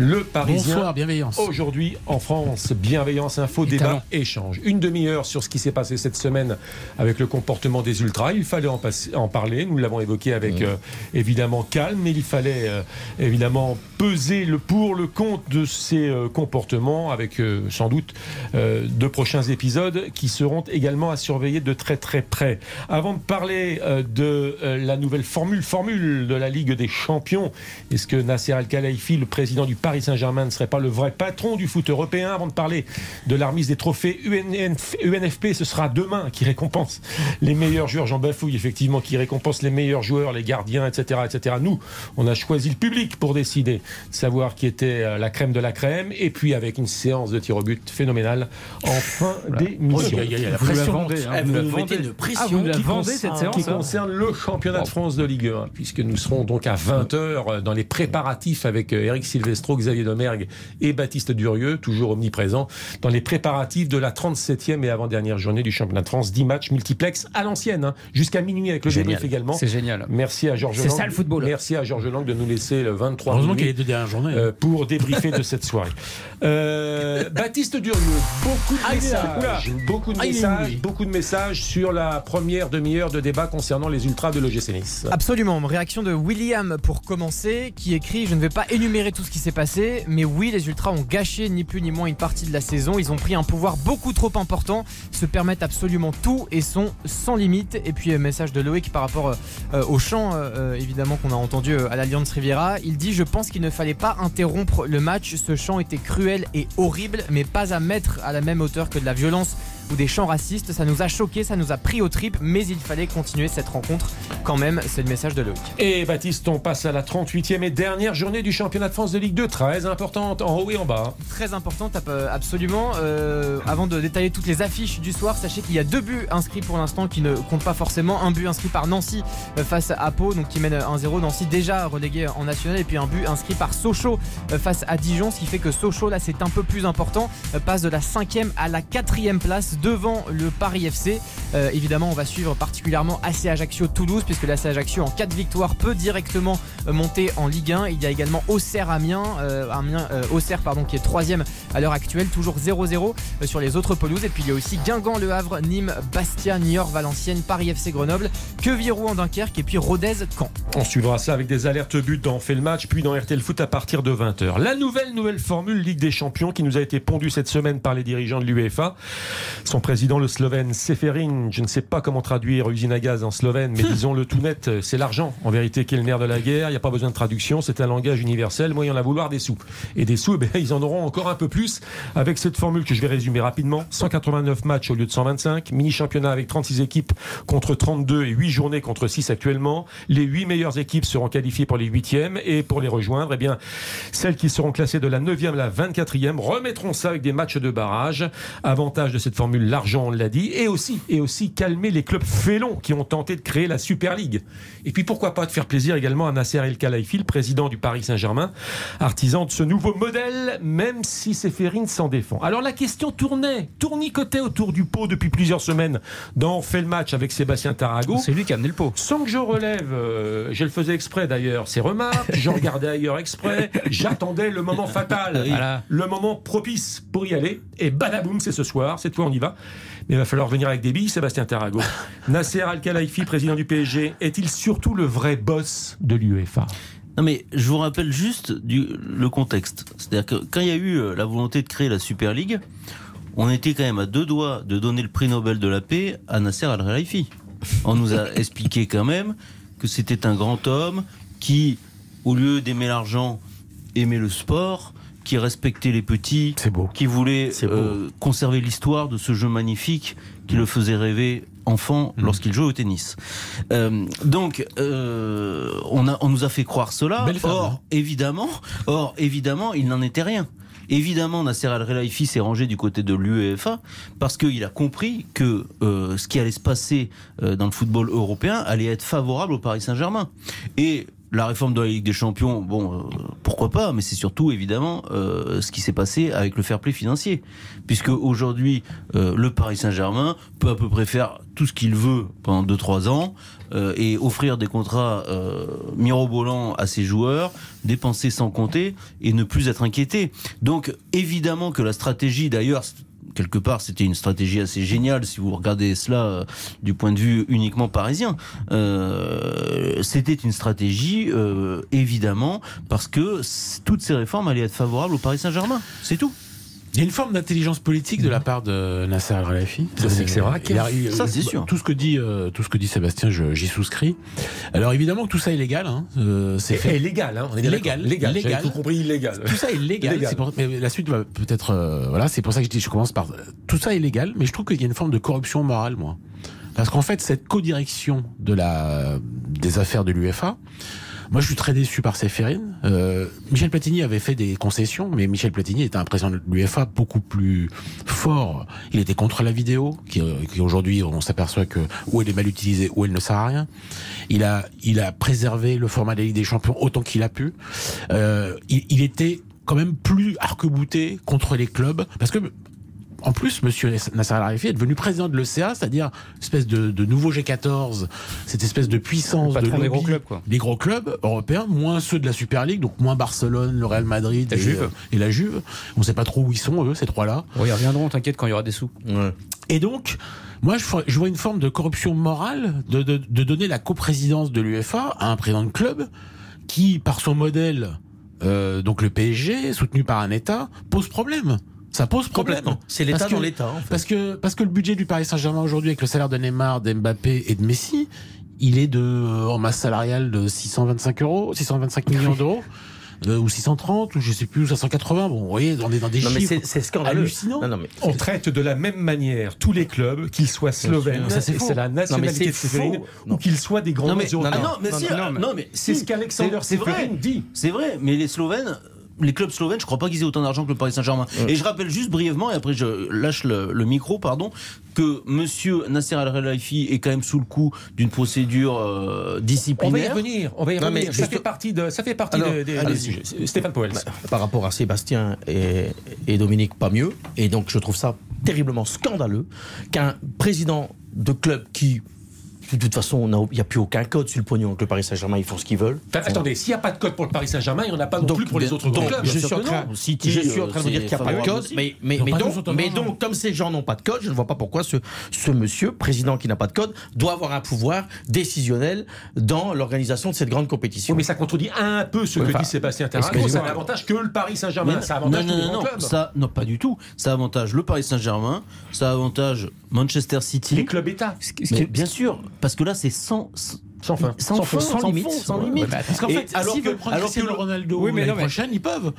Le Parisien. Bonsoir, bienveillance. Aujourd'hui en France, bienveillance, info, débat, talent. échange. Une demi-heure sur ce qui s'est passé cette semaine avec le comportement des ultras. Il fallait en, passer- en parler. Nous l'avons évoqué avec euh, évidemment calme, mais il fallait euh, évidemment peser le pour, le contre de ces euh, comportements avec euh, sans doute euh, de prochains épisodes qui seront également à surveiller de très très près. Avant de parler euh, de euh, la nouvelle formule, formule de la Ligue des Champions, est-ce que Nasser Al-Khelaifi, le président du Paris Saint-Germain, ne serait pas le vrai patron du foot européen Avant de parler de la remise des trophées UNF UNFP, ce sera demain qui récompense les meilleurs joueurs. Jean Bafouille, effectivement, qui récompense les meilleurs joueurs, les gardiens, etc., etc. Nous, on a choisi le public pour décider de savoir qui était euh, la crème de la crème. Et puis avec une séance de tir au but phénoménale en fin d'émission. Aïe, aïe, aïe, la Vous nous la pression vendez, hein, vous la vous vendez. une pression Ah, qui vendez cette séance qui hein concerne le championnat de France de Ligue 1, puisque nous serons donc à 20h dans les préparatifs avec euh, Eric Silvestro, Xavier Domergue et Baptiste Durieux, toujours omniprésents, dans les préparatifs de la 37e et avant-dernière journée du championnat de France. 10 matchs multiplex à l'ancienne, hein, jusqu'à minuit avec le débrief également. C'est génial. Merci à Georges C'est Lang. ça, le football. Merci à Georges Lang de nous laisser le 23 Heureusement qu'il y a minutes les deux dernières journées. euh, pour débriefer de cette soirée. Euh, Baptiste Durieux, beaucoup de Ah, est messages, beaucoup de Ah, est messages, beaucoup de messages sur la première demi-heure de débat concernant les ultras de l'OGC Nice. Absolument. Réaction de William pour commencer, qui écrit Je ne vais pas énumérer tout ce qui s'est passé, mais oui, les Ultras ont gâché ni plus ni moins une partie de la saison. Ils ont pris un pouvoir beaucoup trop important, se permettent absolument tout et sont sans limite. Et puis, euh, message de Loïc par rapport euh, au chant, euh, euh, évidemment, qu'on a entendu euh, à l'Alliance Riviera. Il dit Je pense qu'il ne fallait pas interrompre le match. Ce chant était cruel et horrible, mais pas à mettre à la même hauteur que de la violence ou des chants racistes. Ça nous a choqué, ça nous a pris aux tripes, mais il fallait continuer cette rencontre quand même. C'est le message de Loïc. Et Baptiste, on passe à la 38e et dernière journée du championnat de France de Ligue 2, très importante, en haut et en bas. Très important, tape, euh, absolument. Euh, avant de détailler toutes les affiches du soir, sachez qu'il y a deux buts inscrits pour l'instant qui ne comptent pas forcément. Un but inscrit par Nancy euh, face à Pau, donc qui mène 1-0. Nancy déjà relégué en national, et puis un but inscrit par Sochaux face à Dijon, ce qui fait que Sochaux là c'est un peu plus important, passe de la 5e à la 4e place devant le Paris FC. Euh, évidemment, on va suivre particulièrement AC Ajaccio Toulouse, puisque l'AC Ajaccio en 4 victoires peut directement euh, monter en Ligue 1. Il y a également Auxerre Amiens, euh, Amiens Auxerre pardon, qui est troisième à l'heure actuelle, toujours 0-0 euh, sur les autres pelouses. Et puis il y a aussi Guingamp, Le Havre, Nîmes, Bastia, Niort, Valenciennes, Paris FC Grenoble, Quevilly en Dunkerque et puis Rodez Caen. On suivra ça avec des alertes buts dans fait le match, puis dans RTL Foot à partir de 20h. La nouvelle, nouvelle formule Ligue des Champions qui nous a été pondue cette semaine par les dirigeants de l'UEFA. Son président, le Slovène Seferin, je ne sais pas comment traduire usine à gaz en slovène, mais disons le tout net, c'est l'argent en vérité qui est le nerf de la guerre. Il n'y a pas besoin de traduction, c'est un langage universel. Moi, il y en a à vouloir des sous. Et des sous, eh ben, ils en auront encore un peu plus avec cette formule que je vais résumer rapidement. 189 matchs au lieu de 125, mini-championnat avec 36 équipes contre 32 et 8 journées contre 6 actuellement. Les 8 meilleures équipes seront qualifiées pour les 8e et pour les rejoindre, eh bien, celles qui seront classées de la 9e à la 24e remettront ça avec des matchs de barrage. Avantage de cette formule, l'argent, on l'a dit, et aussi, et aussi calmer les clubs félons qui ont tenté de créer la Super League. Et puis pourquoi pas de faire plaisir également à Nasser El Khelaifi, le président du Paris Saint-Germain, artisan de ce nouveau modèle, même si Séphérine s'en défend. Alors la question tournait, tournicotait autour du pot depuis plusieurs semaines dans fait le match avec Sébastien Tarago. C'est lui qui a amené le pot. Sans que je relève, euh, je le faisais exprès d'ailleurs, ces remarques, je regardais ailleurs exprès, j'attendais le moment fatal, Voilà. le moment propice pour y aller, et badaboum, c'est ce soir, cette fois on y va. Mais il va falloir venir avec des billes, Sébastien Tarago. Nasser Al-Khelaifi, président du PSG, est-il surtout le vrai boss de l'UEFA? Non mais je vous rappelle juste du, le contexte. C'est-à-dire que quand il y a eu euh, la volonté de créer la Super League, on était quand même à deux doigts de donner le prix Nobel de la paix à Nasser Al-Khelaifi. On nous a expliqué quand même que c'était un grand homme qui, au lieu d'aimer l'argent, aimait le sport, qui respectait les petits, beau. qui voulait euh, conserver l'histoire de ce jeu magnifique qui le faisait rêver enfant Mm. lorsqu'il jouait au tennis. Euh, donc, euh, on, a, on nous a fait croire cela. Or, hein. évidemment, or, évidemment, il n'en était rien. Évidemment, Nasser Al-Khelaifi s'est rangé du côté de l'UEFA parce qu'il a compris que euh, ce qui allait se passer dans le football européen allait être favorable au Paris Saint-Germain. Et la réforme de la Ligue des Champions, bon, euh, pourquoi pas, mais c'est surtout évidemment euh, ce qui s'est passé avec le fair play financier. Puisque aujourd'hui, euh, le Paris Saint-Germain peut à peu près faire tout ce qu'il veut pendant 2-3 ans et offrir des contrats mirobolants à ses joueurs, dépenser sans compter et ne plus être inquiété. Donc évidemment que la stratégie, d'ailleurs, quelque part, c'était une stratégie assez géniale si vous regardez cela euh, du point de vue uniquement parisien. Euh, c'était une stratégie, euh, évidemment, parce que toutes ces réformes allaient être favorables au Paris Saint-Germain. C'est tout. Il y a une forme d'intelligence politique de la part de Nasser Al-Khelaifi. Ça, c'est que c'est vrai. Il a- il- Ça, c'est sûr. Tout ce que dit, euh, tout ce que dit Sébastien, je- j'y souscris. Alors évidemment que tout ça est légal. Hein. Euh, c'est fait. Et légal, hein, on est Légal, légal, légal. Tout compris, illégal. Tout ça est légal. Légal. c'est pour- mais la suite va peut-être. euh, voilà, c'est pour ça que je dis, je commence par. Tout ça est légal, mais je trouve qu'il y a une forme de corruption morale, moi. Parce qu'en fait, cette codirection de la des affaires de l'UFA. Moi, je suis très déçu par Séphérine. Euh, Michel Platini avait fait des concessions, mais Michel Platini était un président de l'UFA beaucoup plus fort. Il était contre la vidéo, qui, euh, qui aujourd'hui, on s'aperçoit que où elle est mal utilisée, où elle ne sert à rien. Il a, il a préservé le format de la Ligue des Champions autant qu'il a pu. Euh, il, il était quand même plus arc-bouté contre les clubs, parce que en plus, Monsieur Nasser Al-Khelaifi est devenu président de l'ECA, c'est-à-dire espèce de, de nouveau G14, cette espèce de puissance Le de patron des lobby gros clubs, quoi. les gros clubs européens, moins ceux de la Super League, donc moins Barcelone, le Real Madrid La et, Juve. euh, et la Juve. On ne sait pas trop où ils sont, eux, ces trois-là. Bon, ils reviendront, t'inquiète, quand il y aura des sous. Et donc, moi, je, vois- je vois une forme de corruption morale de, de, de donner la coprésidence de l'UEFA à un président de club qui, par son modèle, euh, donc le PSG, soutenu par un État, pose problème. Ça pose problème. Complètement. C'est l'État Parce que- dans l'État. en fait. Parce que, parce que le budget du Paris Saint-Germain aujourd'hui, avec le salaire de Neymar, d'Mbappé et de Messi, il est de, euh, en masse salariale de 625 euros, 625 millions d'euros. euh, ou 630, ou je sais plus, ou 580. Bon, vous voyez, on est dans des Non, mais chiffres c'est scandaleux. hallucinants. Non, non, mais On traite de la même manière tous les clubs, qu'ils soient slovènes, c'est la nationalité ou qu'ils soient des grands Non mais, ah non, mais si, non, mais- non, mais C'est si, ce qu'Alexander. Séphérine dit. C'est vrai, mais les Slovènes, les clubs slovènes, je crois pas qu'ils aient autant d'argent que le Paris Saint-Germain. Et je rappelle juste brièvement, et après je lâche le, le micro, pardon, que Monsieur Nasser Al Khelaifi est quand même sous le coup d'une procédure euh, On va y disciplinaire. revenir. On va y Non, revenir. Ça juste- fait partie de, ça fait partie Alors, de- des, des allez-y. sujets. Stéphane Poels. par rapport à Sébastien et, et Dominique, pas mieux. Et donc, je trouve ça terriblement scandaleux qu'un président de club qui, de toute façon, il n'y a plus aucun code sur le pognon. Que le Paris Saint-Germain, ils font ce qu'ils veulent. Enfin, attendez, s'il n'y a pas de code pour le Paris Saint-Germain, il n'y en a pas non Donc, plus pour les autres donc, clubs. je suis en train, non. City, je suis en train de vous dire qu'il n'y a pas de code, aussi. mais, donc, mais donc, comme ces gens n'ont pas de code, je ne vois pas pourquoi ce, ce monsieur, président qui n'a pas de code, doit avoir un pouvoir décisionnel dans l'organisation de cette grande compétition. Oui, mais ça contredit un peu ce que dit Sébastien Terraco. excusez-moi. C'est un avantage que le Paris Saint-Germain. Ça non, avantage non, ça, non, pas du tout. Ça avantage le Paris Saint-Germain, ça avantage Manchester City. Les clubs États. Bien sûr, parce que là, c'est sans, Sans fin. sans, fond, sans sans limite. fond, sans limite. ouais, Parce qu'en fait, alors s'ils que- veulent prendre alors que Cristiano le- Ronaldo Oui, mais l'année prochaine, ils peuvent.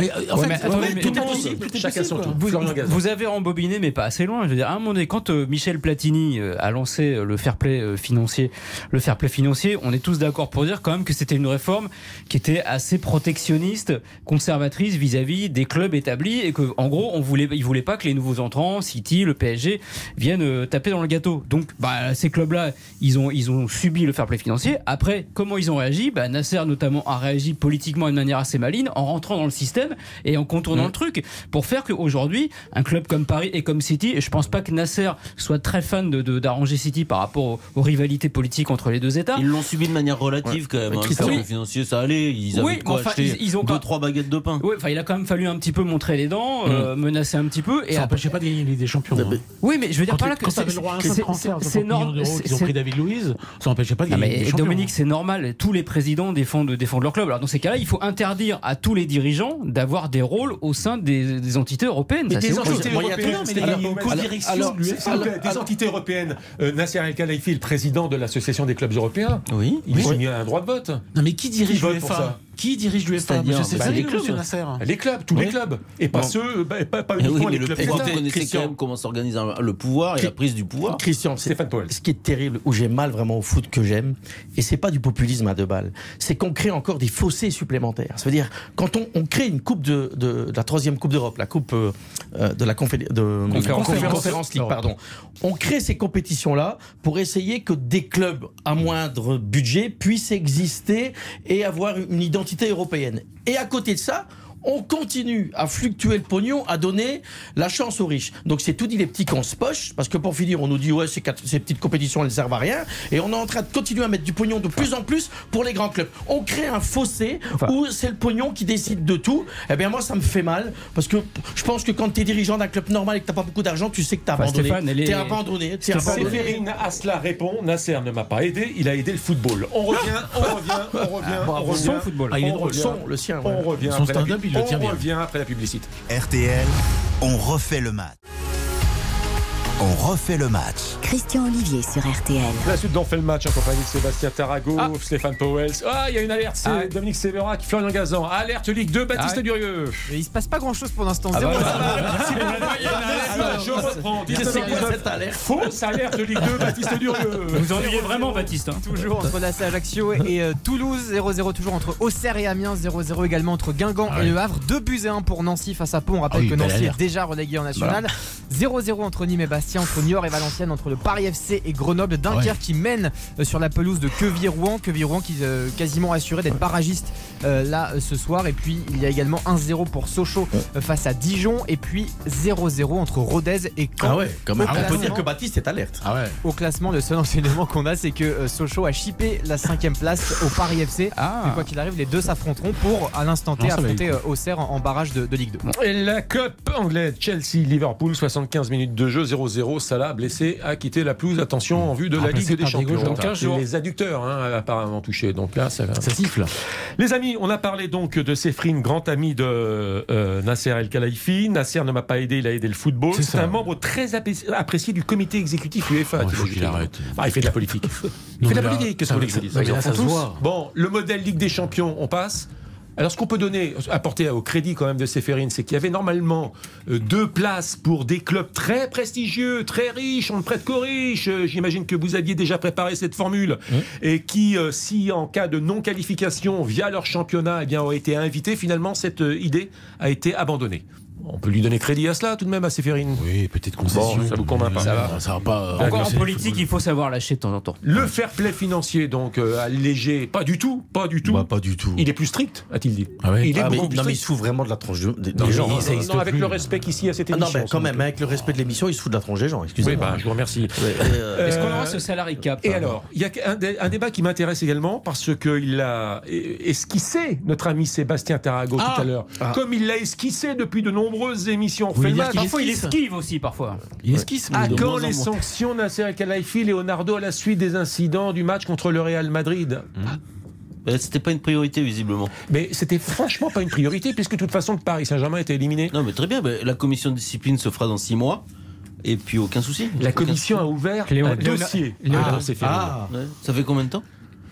Et, En Ouais, fait, mais attendez, mais- tout est tout le monde- possible, tout est chacun possible, son quoi. tour. Vous, avez rembobiné, mais pas assez loin. Je veux dire, à un moment donné, quand euh, Michel Platini euh, a lancé euh, le fair play euh, financier, le fair play financier, on est tous d'accord pour dire quand même que c'était une réforme qui était assez protectionniste, conservatrice vis-à-vis des clubs établis et que, en gros, on voulait, il voulait pas que les nouveaux entrants, City, le PSG, viennent taper dans le gâteau. Donc, bah, ces clubs-là, ils ont, ils ont subi le fair play financier. Après, comment ils ont réagi? Bah, Nasser, notamment, a réagi politiquement de manière assez maligne en rentrant dans le système et en contournant le truc pour faire qu'aujourd'hui, un club comme Paris et comme City, et je pense pas que Nasser soit très fan de, de- d'arranger City par rapport aux, aux rivalités politiques entre les deux États. Ils l'ont subi de manière relative quand même. Hein, le Christophe- play financier, ça allait. Ils avaient Oui, de quoi mais enfin, acheter ils- ils ont deux, pas- trois baguettes de pain. Oui, enfin, il a quand même fallu un petit peu montrer les dents, euh, menacer un petit peu. Et Ça après- n'empêchait pas de gagner Ligue des Champions. hein. oui, mais je veux dire Quand, par là que c'est- t'avais le droit à un c'est- seul transfert de c'est 60 millions normal. d'euros qu'ils ont c'est- pris David Louise, ça n'empêchait pas de gagner des Champions. Dominique, c'est normal. Tous les présidents défendent, défendent leur club. Alors dans ces cas-là, il faut interdire à tous les dirigeants d'avoir des rôles au sein des, des entités européennes. Mais Ça, des entités Moi, il y a européennes, tout- mais il y a des- une co-direction entités européennes. Nasser El Khelaifi, le président de l'association des clubs européens, Oui. il Oui. a un droit de vote. Non, mais qui dirige Qui vote pour l'UEFA ça? Qui dirige l'UEFA Monsieur bah, les clubs. Nasser Les clubs, tous les Oui. clubs. Et pas Bon. ceux, bah, pas, pas Eh oui, uniquement mais les le clubs pouvoir, d'État. vous connaissez quand Christian. même comment s'organise le pouvoir et la prise du pouvoir. Christian, Stéphane Powell. ce qui est terrible, où j'ai mal vraiment au foot que j'aime, et c'est pas du populisme à deux balles, c'est qu'on crée encore des fossés supplémentaires. Ça veut dire, quand on, on crée une coupe de, de- de la troisième coupe d'Europe, la coupe euh, euh, de la confé- de, Conférence. Conférence Conférence. League, pardon, on crée ces compétitions-là pour essayer que des clubs à moindre budget puissent exister et avoir une identité européenne. Et à côté de ça, on continue à fluctuer le pognon, à donner la chance aux riches. Donc c'est tout dit les petits qu'on se poche, parce que pour finir, on nous dit ouais ces, quatre- ces petites compétitions elles servent à rien, et on est en train de continuer à mettre du pognon de plus en plus pour les grands clubs. On crée un fossé Enfin. où c'est le pognon qui décide de tout. Eh bien moi ça me fait mal, parce que je pense que quand tu es dirigeant d'un club normal et que t'as pas beaucoup d'argent, tu sais que t'as Enfin, abandonné. Stéphane, est- T'es abandonné. T'es abandonné. Séverine Asla répond Nasser ne m'a pas aidé, il a aidé le football. On revient, on revient, on revient, on revient. Son football. Ah, il est on drôle. revient, Son, le sien. ouais. on revient Son stand-up, pub- il le on tient bien. revient après la publicité. RTL, on refait le match. On refait le match. Christian Olivier sur RTL. La suite d'en fait le match en compagnie de Sébastien Tarago, Ah. Stéphane Powell. Ah, il y a une alerte, c'est Ah. Dominique Sévérac, Florian Gazan. Alerte Ligue 2, Baptiste Ah. Durieux. Et il se passe pas grand chose pour l'instant. Ah bah, zéro. Alors, je reprends. Qu'est-ce que c'est que 19 cette alerte Fausse alerte Ligue 2, Baptiste Durieux. Vous ennuyez vraiment, Baptiste. hein. Toujours entre l'AC Ajaccio et euh, Toulouse, 0-0 toujours entre Auxerre et Amiens, 0-0 également entre Guingamp et Le Havre, 2 buts et 1 pour Nancy face à Pau. On rappelle Ah que Nancy est déjà relégué en national. 0-0 entre Nîmes et Bastia, entre Niort et Valenciennes, entre le Paris FC et Grenoble, Dunkerque qui mène euh, sur la pelouse de Quevier-Rouen, Quevier-Rouen qui est euh, quasiment assuré d'être barragiste euh, là ce soir. Et puis il y a également 1-0 pour Sochaux face à Dijon et puis 0-0 entre Rodez et Caen. Ah ouais, quand même. On peut dire que Baptiste est alerte. Ah ouais. Au classement, le seul enseignement qu'on a, c'est que euh, Sochaux a chippé la cinquième place au Paris FC. Ah. Mais quoi qu'il arrive, les deux s'affronteront pour, à l'instant T, Non, affronter euh, Auxerre en, en barrage de, de Ligue 2. Et la Cup anglaise, Chelsea, Liverpool, 75 minutes de jeu, 0-0. Salah blessé a quitté la pelouse. Attention en vue de la Remplacé Ligue des Champions. Jota. Donc, 15 jours. Les adducteurs hein, apparemment touchés. Donc là, ça siffle. Les amis, on a parlé donc de Séfrine, grand ami de euh, Nasser El Khelaifi. Nasser ne m'a pas aidé, il a aidé le football. C'est un membre très apprécié du comité exécutif UEFA. Oh, il faut qu'il arrête. Ah, il fait de la politique. Il Non, fait de la politique, qu'est-ce que vous voulez que je ça- dise. Bon, le modèle Ligue des Champions, on passe. Alors, ce qu'on peut donner, apporter au crédit quand même de Séphérine, c'est qu'il y avait normalement euh, deux places pour des clubs très prestigieux, très riches, on ne prête qu'aux riches. Euh, J'imagine que vous aviez déjà préparé cette formule. Et qui, euh, si en cas de non-qualification via leur championnat, eh bien, ont été invités, finalement, cette idée a été abandonnée. On peut lui donner crédit à cela, tout de même, à Séphérine. Oui, petite concession. Bon, ça vous convainc pas. Ça va. Ça va pas. euh, Encore en politique, il faut savoir lâcher de temps en temps. Le fair play financier, donc, euh, allégé, pas du tout, pas du tout. Bah, pas du tout. Il est plus strict, a-t-il dit. Ah ouais Il est Ah, mais- beaucoup plus non, mais il se fout vraiment de la tronche de- des, des Non, gens. non, hein. non, avec plus. le respect qu'ici à cette Ah non, émission. ben, quand même, avec le respect de l'émission, il se fout de la tronche des gens, Oui, excusez-moi. bah, je vous remercie. Euh, Est-ce qu'on aura ce salary cap Et alors, il y a un, dé- un débat qui m'intéresse également parce qu'il a esquissé notre ami Sébastien Tarago Ah. tout à l'heure. Ah. Comme il l'a esquissé depuis de nombreuses émissions. On fait le match. Parfois, il esquisse esquive aussi, parfois. Il esquisse. mais À de quand les sanctions Nasser El Khelaifi, Leonardo à la suite des incidents du match contre le Real Madrid Euh, C'était pas une priorité, visiblement. Mais c'était franchement pas une priorité puisque de toute façon le Paris Saint-Germain était éliminé. Non, mais très bien. bah, la commission de discipline se fera dans six mois. Et puis, aucun souci. La Aucun commission a ouvert Léon- un Léona- dossier. Léona- Ah, fait. Ah, Ouais. Ça fait combien de temps?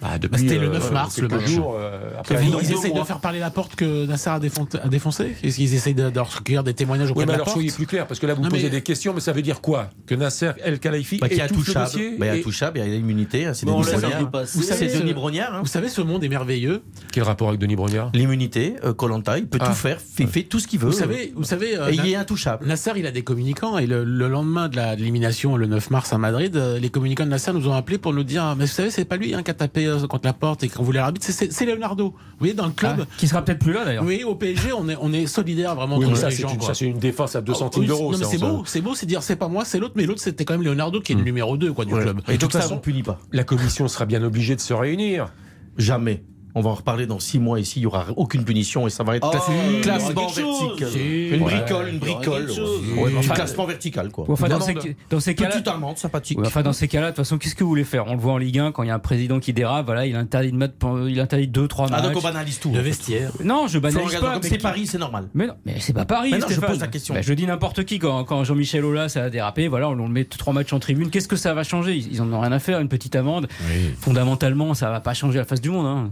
Bah, depuis, c'était le euh, 9 mars, le match. jours, euh, après Ils, ils essayent de faire parler la porte que Nasser a, défon- a défoncé Est-ce qu'ils essayent de, de recueillir des témoignages auprès Oui, mais de la alors porte soyez plus clair, parce que là vous Non, posez mais- des questions, mais ça veut dire quoi Que Nasser El Khelaifi bah, qui est dossier Bah, il est et- intouchable, il y a l'immunité, hein, c'est Denis. Vous savez, ce- Brognard, hein. Vous savez, ce monde est merveilleux. Quel rapport avec Denis Brognard? L'immunité, euh, Koh-Lanta, il peut Ah. tout faire, il fait tout ce qu'il veut. Vous savez, vous savez euh, et il est intouchable. Nasser, il a des communicants et le, le lendemain de l'élimination, le 9 mars à Madrid, euh, les communicants de Nasser nous ont appelés pour nous dire Mais vous savez, c'est pas lui hein, qui a tapé euh, contre la porte et qu'on voulait l'arbitre, c'est- Leonardo. Vous voyez, dans le club, Ah, qui sera peut-être plus là d'ailleurs. oui, au PSG, on est, on est solidaire vraiment Oui, ça les c'est gens. une, quoi. ça, c'est une défense à 2 Ah, centimes d'euros. Non, mais ça, c'est on beau, c'est beau, c'est dire c'est pas moi, c'est l'autre, mais l'autre c'était quand même Leonardo qui est le numéro 2 quoi, du Ouais. club. Et de toute façon- on punit pas. La commission sera bien obligée de se réunir. Jamais. On va en reparler dans six mois ici, il n'y aura aucune punition et ça va être Oh, classe- aura classement vertical. Si. Une Ouais. bricole, une bricole. Ouais, Enfin, classement vertical, quoi. Enfin, dans Une ces, amende. dans ces cas-là, Petite amende sympathique. Ouais, enfin, dans ces cas-là, de toute façon, qu'est-ce que vous voulez faire? On le voit en Ligue 1 quand il y a un président qui dérape, voilà, il interdit de mettre, il interdit deux, trois Ah, matchs. donc on banalise tout. Le en fait. vestiaire. Non, je banalise pas. Comme mais c'est Paris, c'est normal. Mais non, mais c'est pas Paris. Mais non, je pose la question. Bah, je dis n'importe qui quand, quand Jean-Michel Aulas a dérapé, voilà, on le met trois matchs en tribune. Qu'est-ce que ça va changer? Ils ils en ont rien à faire, une petite amende. Oui. Fondamentalement, ça va pas changer la face du monde. hein.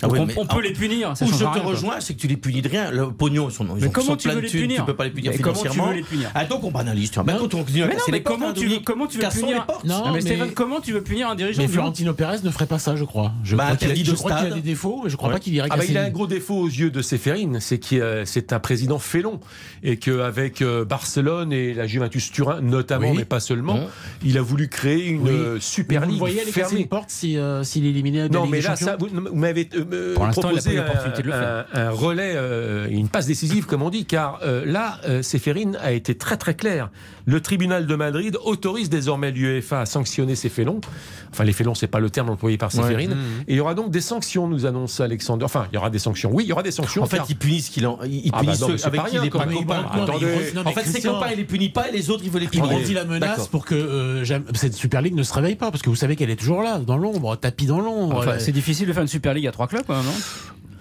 Ah oui, on, peut en- les punir. Ça Où je te rien, rejoins, c'est que tu les punis de rien. Le pognon, ils sont, ils Mais comment sont tu veux les punir Tu peux pas les punir Mais comment tu financièrement. veux les punir Ah, donc on banalise. Tu vois. Bah, quand on continue à Mais non, casser mais les portes, comment hein, tu veux, comment tu veux punir les portes. Non, mais, mais- Stéphane, comment tu veux punir un dirigeant Mais Florentino Pérez ne ferait pas ça, je crois. Je Bah, crois qu'il qu'il a des défauts, mais je crois Ouais. pas qu'il irait Ah bah, il a un gros défaut aux yeux de Séphérine, c'est qu'il euh, c'est un président félon et qu'avec Barcelone et la Juventus Turin notamment, mais pas seulement, il a voulu créer une euh, super vous ligue voyez casser fermée. une porte si, euh, s'il éliminait Non, mais là, ça, vous, vous m'avez euh, Pour il eu un, l'opportunité de le faire. un- un relais, euh, une passe décisive, comme on dit, car euh, là, euh, Séphérine a été très très clair. Le tribunal de Madrid autorise désormais l'UEFA à sanctionner ces félons. Enfin, les félons, c'est pas le terme employé par Séphérine. Et il y aura donc des sanctions, nous annonce Alexandre. Enfin, il y aura des sanctions. Oui, il y aura des sanctions. En fait, ils punissent qu'il en, ils Ah bah punissent non, ceux c'est avec qui il est quand pas copain. Non. Non, En fait, ses copains, il les punit pas et les autres, ils veulent les Il punir. brandit la menace pour que euh, cette Super League ne se réveille pas, parce que vous savez qu'elle est toujours là, dans l'ombre, tapis dans l'ombre. Enfin, c'est difficile de faire une Super League à trois clubs, quand même, non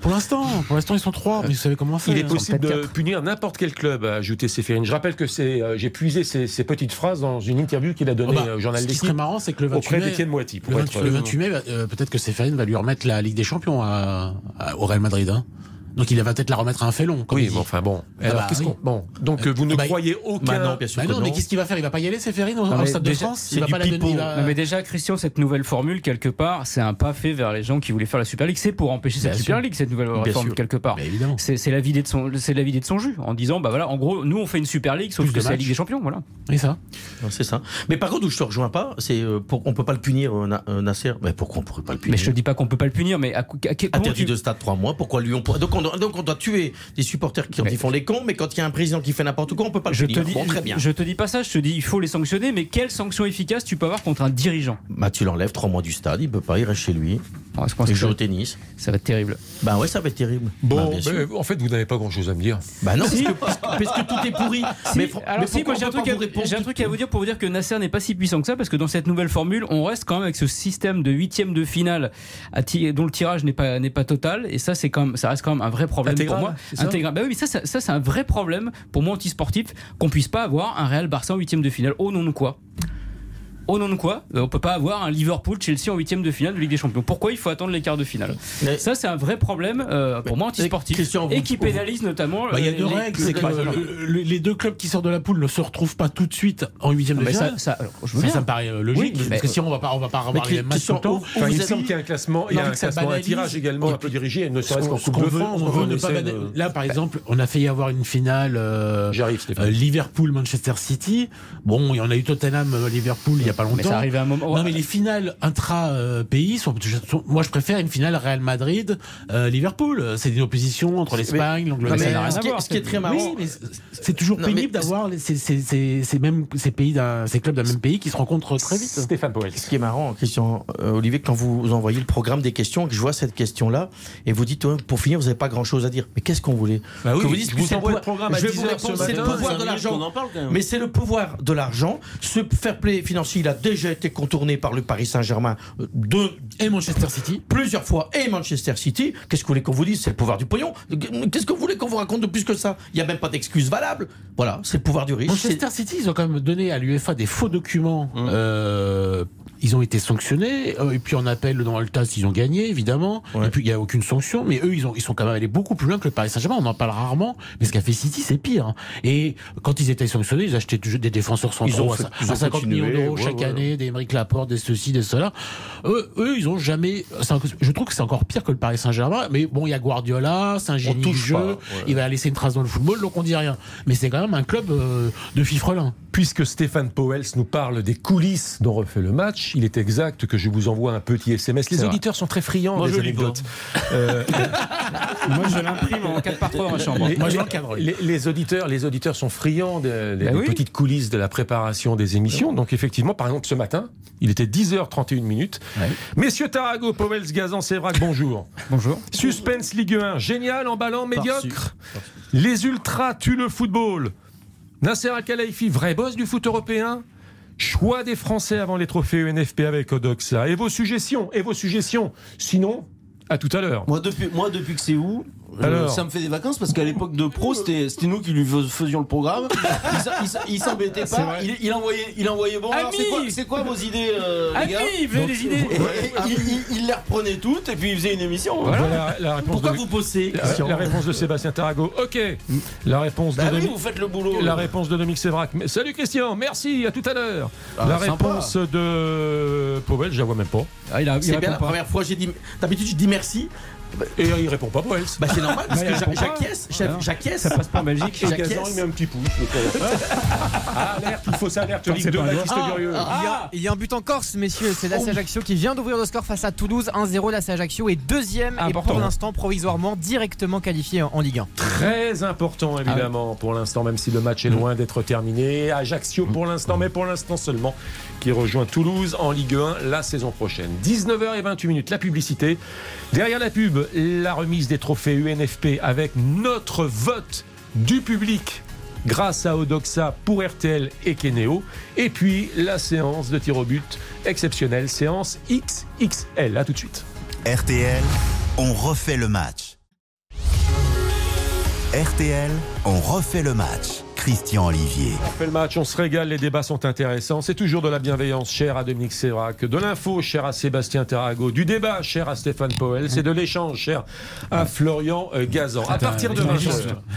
Pour l'instant, pour l'instant ils sont trois, mais vous savez comment c'est. Il est possible de quatre. punir n'importe quel club, a ajouté Séphérine. Je rappelle que c'est, euh, j'ai puisé ces, ces petites phrases dans une interview qu'il a Oh donnée bah, au journal ce qui serait marrant, c'est que le 28 auprès mai, d'Étienne Moiti. le Pour 28, être, le euh, 28 mai, euh, peut-être que Séphérine va lui remettre la Ligue des Champions à, à- au Real Madrid. hein. Donc il va peut-être la remettre à un félon. Comme Oui, bon, enfin bon. Ah Alors, bah, qu'est-ce oui. qu'on. Bon, donc euh, vous ne bah, croyez aucun. Bah non, bien sûr Bah que non, non. mais qu'est-ce qu'il va faire? Il va pas y aller, Séphérine, au, au mais Stade de France c'est Il va pas la donner. va- Non, mais déjà, Christian, cette nouvelle formule, quelque part, c'est un pas fait vers les gens qui voulaient faire la Super League. C'est pour empêcher cette Super. League, cette nouvelle réforme, quelque part. Évidemment. C'est c'est la vidée de son, c'est la vidée de son jus, en disant, bah voilà, en gros, nous on fait une Super League, sauf Plus que de c'est la. Ligue des Champions, voilà. Oui, ça. C'est ça. Mais par contre, où je te rejoins pas, c'est euh, pour, on peut pas le punir, euh, Na- Nasser. Mais pourquoi on pourrait pas le punir Mais je te dis pas qu'on peut pas le punir, mais Interdit de stade trois mois. Pourquoi lui on on, doit- donc on doit tuer des supporters qui Mais- font les cons, mais quand il y a un président qui fait n'importe quoi, on peut pas le je te dis, Bon, très bien. je te dis pas ça, je te dis, il faut les sanctionner, mais quelle sanction efficace tu peux avoir contre un dirigeant? Bah tu l'enlèves trois mois du stade, il peut pas, il reste chez lui. Alors, je pense Il joue au tennis. ça va être terrible. Bah ouais, ça va être terrible. Bon, Bah, bien sûr. mais, en fait, vous n'avez pas grand-chose à me dire. Bah non, parce que, parce que- parce que tout est pourri. Si, mais alors mais si, moi j'ai un, truc à, vous répondre j'ai un tout- truc à vous dire pour vous dire que Nasser n'est pas si puissant que ça parce que dans cette nouvelle formule, on reste quand même avec ce système de huitième de finale dont le tirage n'est pas n'est pas total et ça c'est quand même ça reste quand même un vrai problème Intégral, pour moi. Intégral. Bah oui, mais ça, ça, ça, c'est un vrai problème pour moi anti-sportif qu'on puisse pas avoir un Real Barça en huitième de finale. Au nom de quoi au nom de quoi Euh, On peut pas avoir un Liverpool Chelsea en huitième de finale de Ligue des Champions. Pourquoi il faut attendre les quarts de finale Mais- Ça c'est un vrai problème euh, pour moi anti-sportif Christian, et qui pénalise notamment. Bah, Il y a euh, deux les- règles, c'est que Bah, euh, le- les deux clubs qui sortent de la poule ne se retrouvent pas tout de suite en huitième de mais finale. ça, ça, alors, je veux Ça, bien. ça me paraît logique, Oui, mais- parce que sinon on va pas, on va pas avoir les mêmes matchs tout le temps. Enfin, il semble qu'il y a un classement, il y a un classement, tirage également un peu dirigé, ne Ce serait-ce qu'en ce Coupe de France. Là, par exemple, on a failli avoir une finale J'arrive, euh, Liverpool-Manchester City. Bon, il y en a eu Tottenham-Liverpool il a pas longtemps. Mais ça arrive à un moment. Non, mais les finales intra-pays sont, sont- Moi, je préfère une finale Real Madrid-Liverpool. c'est une opposition entre l'Espagne, l'Angleterre. ce, qui ce qui est très marrant, Oui, mais c'est- toujours Non, pénible d'avoir ces, ces, ces, ces mêmes ces pays ces clubs d'un même pays qui se rencontrent très vite. Stéphane Powell. Ce qui est marrant, Christian euh, Olivier, quand vous envoyez le programme des questions, que je vois cette question-là, et vous dites, pour finir, vous n'avez pas grand-chose à dire. Mais qu'est-ce qu'on voulait Bah oui, Que vous je dites, vous envoie le programme à je vais 10 vous heures ce répondre, c'est le pouvoir de l'argent. Mais c'est le pouvoir de l'argent. Ce fair play financier, il a déjà été contourné par le Paris Saint-Germain euh, de Et Manchester City. plusieurs fois et Manchester City. Qu'est-ce que vous voulez qu'on vous dise? C'est le pouvoir du pognon. Qu'est-ce que vous voulez qu'on vous raconte de plus que ça? Il n'y a même pas d'excuse valable. Voilà, c'est le pouvoir du riche. Manchester City, ils ont quand même donné à l'UEFA des faux documents. Hum. Euh, ils ont été sanctionnés. euh, et puis en appel dans le TAS, ils ont gagné, évidemment. Ouais. Et puis il n'y a aucune sanction. Mais eux, ils, ont, ils sont quand même allés beaucoup plus loin que le Paris Saint-Germain. On en parle rarement. Mais ce qu'a fait City, c'est pire. hein. Et quand ils étaient sanctionnés, ils achetaient des défenseurs Ils ont centraux fait- à, ils ont à 50 millions d'euros ouais, chaque ouais. année, des Émeric Laporte, des ceci, des cela. Eux, eux ils ont jamais. un- Je trouve que c'est encore pire que le Paris Saint-Germain. Mais bon, il y a Guardiola, c'est un génie du jeu. pas, ouais. Il va laisser une trace dans le football, donc on dit rien. Mais c'est quand même un club euh, de fifrelins. Puisque Stéphane Powell nous parle des coulisses dont refait le match, il est exact que je vous envoie un petit SMS. Les vrai. auditeurs sont très friands Moi, des je lis anecdotes. Euh, Moi, je l'imprime en 4 par 3 dans ma chambre. les, Moi, je les- l'encadre. les- les auditeurs, les auditeurs sont friands des, des- des oui. petites coulisses de la préparation des émissions. Donc effectivement, par exemple, ce matin, il était 10h31 minutes. Ouais. Messieurs Tarago, Powell, Gazan, Sévrac, bonjour. Bonjour. Suspense Ligue 1, génial, emballant, médiocre. Les ultras tuent le football. Nasser Al-Khelaifi, vrai boss du foot européen. Choix des Français avant les trophées UNFP avec Odoxa. Et vos suggestions, et vos suggestions. Sinon, à tout à l'heure. Moi depuis, moi, depuis que c'est où Alors ça me fait des vacances parce qu'à l'époque de Pro, c'était nous qui lui fais- faisions le programme. Il Il, il s'embêtait pas. Il, il envoyait, il envoyait bon. c'est quoi, vos idées, euh, les Ami, gars venez les idées Et- et- il, il- il les reprenait toutes et puis il faisait une émission. Voilà la réponse Pourquoi de... vous bossez la, réponse de Sébastien Tarago. Ok. La réponse de Bah oui, vous faites le boulot. La réponse de Dominique Sévrac. Salut Christian, merci, à tout à l'heure. Ah, la sympa. réponse de Powell, je la vois même pas. Ah, il a, il C'est bien la première fois j'ai dit. D'habitude je dis merci. Et il répond pas, Powell. Bah c'est normal parce Bah, que j'a- j'acquiesce. Ah, j'a-. Ça passe pas en Belgique. Et Gazan, il met un petit pouce. Ah, alerte, il faut Ligue c'est 2, pas un Baptiste Ah, Durieux. Il, y a, il y a un but en Corse, messieurs. C'est l'AC Ajaccio qui vient d'ouvrir le score face à Toulouse. 1-0. L'AC Ajaccio est deuxième et Important. pour l'instant provisoirement directement qualifié en, en Ligue 1. Très important, évidemment, pour l'instant, même si le match est loin d'être terminé. Ajaccio, pour l'instant, mais pour l'instant seulement, qui rejoint Toulouse en Ligue 1 la saison prochaine. 19h28 minutes, la publicité. Derrière la pub, la remise des trophées UNFP avec notre vote du public grâce à Odoxa pour RTL et Keneo. Et puis la séance de tir au but exceptionnelle, séance XXL. À tout de suite. RTL, on refait le match. RTL, on refait le match. Christian Olivier. On fait le match, on se régale, les débats sont intéressants. C'est toujours de la bienveillance chère à Dominique Sévrac, de l'info chère à Sébastien Terrago, du débat cher à Stéphane Poel, c'est de l'échange cher à Florian euh, Gazan. À partir de 20h.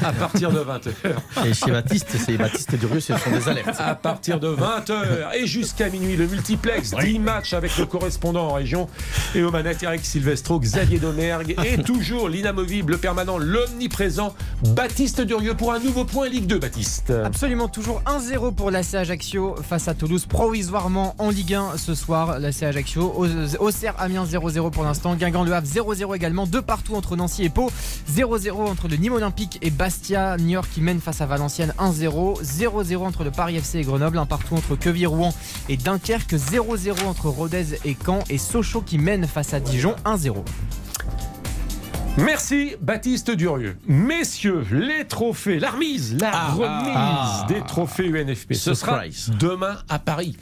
À partir de 20h. Et chez Baptiste, c'est Baptiste Durieux, ce sont des alertes. À partir de 20h et jusqu'à minuit, le multiplex, 10 matchs avec le correspondant en région et aux manettes Eric Silvestro, Xavier Domergue et toujours l'inamovible, le permanent, l'omniprésent Baptiste Durieux pour un nouveau point Ligue 2, Baptiste. Absolument toujours 1-0 pour l'AC Ajaccio face à Toulouse, provisoirement en Ligue 1 ce soir. L'AC Ajaccio, Au- Auxerre Amiens 0-0 pour l'instant, Guingamp Le Havre 0-0 également, deux partout entre Nancy et Pau, 0-0 entre le Nîmes Olympique et Bastia, Niort qui mène face à Valenciennes 1-0, 0-0 entre le Paris FC et Grenoble, un partout entre Queville Rouen et Dunkerque, 0-0 entre Rodez et Caen et Sochaux qui mène face à Dijon 1-0. Merci Baptiste Durieux. Messieurs, les trophées, la remise, la Ah, remise ah. des trophées UNFP. Ce sera Surprise. demain à Paris.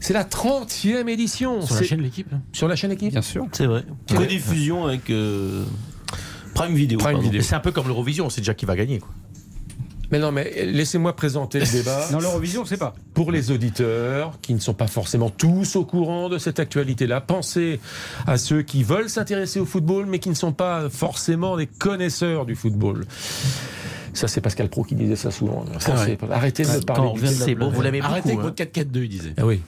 C'est la 30e édition. Sur la C'est- chaîne l'équipe là Sur la chaîne équipe Bien sûr. C'est vrai. Rediffusion avec euh, Prime Video. Prime c'est un peu comme l'Eurovision, on sait déjà qui va gagner. Quoi. Mais non, mais laissez-moi présenter le débat. Dans l'Eurovision, c'est pas. Pour les auditeurs qui ne sont pas forcément tous au courant de cette actualité-là, pensez à ceux qui veulent s'intéresser au football mais qui ne sont pas forcément des connaisseurs du football. Ça, c'est Pascal Pro qui disait ça souvent. Pensez- Arrêtez de me parler c'est bon, vous beaucoup. Arrêtez avec hein. votre 4-4-2, il disait. Ah oui,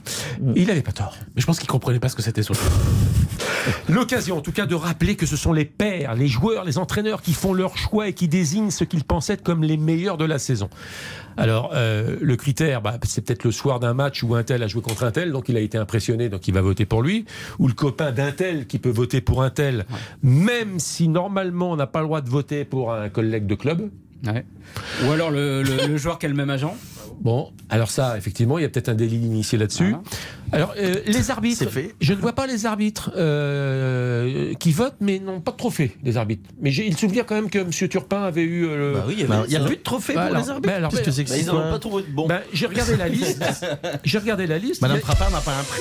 il n'avait pas tort. Mais je pense qu'il comprenait pas ce que c'était sur le. L'occasion, en tout cas, de rappeler que ce sont les pairs, les joueurs, les entraîneurs qui font leur choix et qui désignent ce qu'ils pensent être comme les meilleurs de la saison. Alors, euh, le critère, bah, c'est peut-être le soir d'un match où un tel a joué contre un tel, donc il a été impressionné, donc il va voter pour lui, ou le copain d'un tel qui peut voter pour un tel, même si normalement on n'a pas le droit de voter pour un collègue de club. Ouais. Ou alors le, le- le joueur qui a le même agent. Bon, alors ça, effectivement, il y a peut-être un délit d'initié là-dessus. Alors, euh, les arbitres, fait. je ne vois pas les arbitres euh, qui votent, mais n'ont pas de trophée, les arbitres. Mais j'ai le souvenir quand même que M. Turpin avait eu euh, le... Bah oui, il y Bah, avait Il y a plus de trophées Bah, pour alors, les arbitres. bah, alors, Qu'est-ce que c'est que Bah, ils n'en ont pas trouvé de bon. Ben, j'ai regardé la liste. j'ai regardé la liste. Madame Frappard n'a pas un prix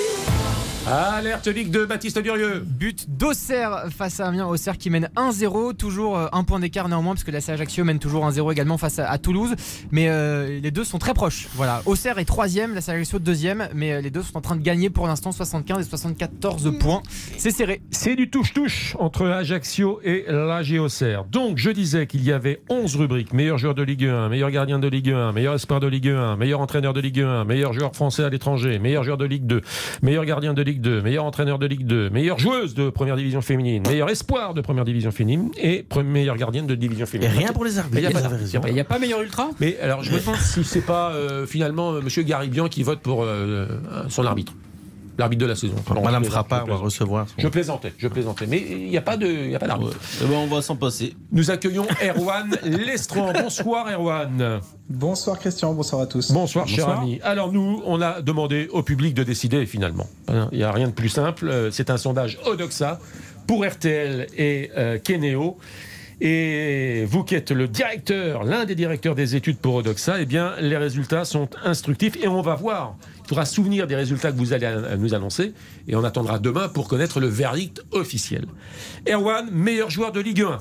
Alerte Ligue 2, Baptiste Durieux. But d'Auxerre face à Amiens. Auxerre qui mène 1-0. Toujours euh, un point d'écart néanmoins, parce que la Ajaccio mène toujours 1-0 également face à, à Toulouse. Mais euh, les deux sont très proches. Voilà. Auxerre est troisième, la Ajaccio deuxième. Mais euh, les deux sont en train de gagner pour l'instant 75 et 74 points. C'est serré. C'est du touche-touche entre Ajaccio et l'AG Auxerre. Donc, je disais qu'il y avait 11 rubriques. Meilleur joueur de Ligue 1, meilleur gardien de Ligue 1, meilleur espoir de Ligue 1, meilleur entraîneur de Ligue 1, meilleur joueur français à l'étranger, meilleur joueur de Ligue 2, meilleur gardien de Ligue 2, meilleur entraîneur de Ligue 2, meilleure joueuse de première division féminine, meilleur espoir de première division féminine. Et meilleure gardienne de division Et féminine. rien pour les arbitres. Il n'y a pas meilleur ultra? Mais alors, je me demande si c'est pas euh, finalement euh, Monsieur Garibian qui vote pour euh, son arbitre, l'arbitre de la saison. Madame je va recevoir. son- Je plaisantais, je plaisantais, mais il n'y a pas de, il y a pas d'arbitre. Eh ben, on va s'en passer. Nous accueillons Erwan Lestran. Bonsoir Erwan. Bonsoir Christian, bonsoir à tous. Bonsoir, cher Bonsoir. ami. Alors nous, on a demandé au public de décider finalement. Hein, Il n'y a rien de plus simple. Euh, C'est un sondage Odoxa pour RTL et euh, Keneo. Et vous qui êtes le directeur, l'un des directeurs des études pour Odoxa, eh bien, les résultats sont instructifs et on va voir. Il faudra souvenir des résultats que vous allez nous annoncer et on attendra demain pour connaître le verdict officiel. Erwan, meilleur joueur de Ligue 1.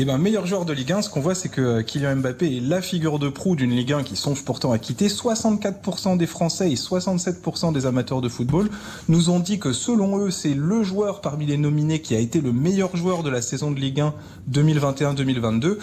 Et ben meilleur joueur de Ligue 1, ce qu'on voit, c'est que euh, Kylian Mbappé est la figure de proue d'une Ligue 1 qui songe pourtant à quitter. 64% des Français et 67% des amateurs de football nous ont dit que selon eux, c'est le joueur parmi les nominés qui a été le meilleur joueur de la saison de Ligue 1 2021-2022.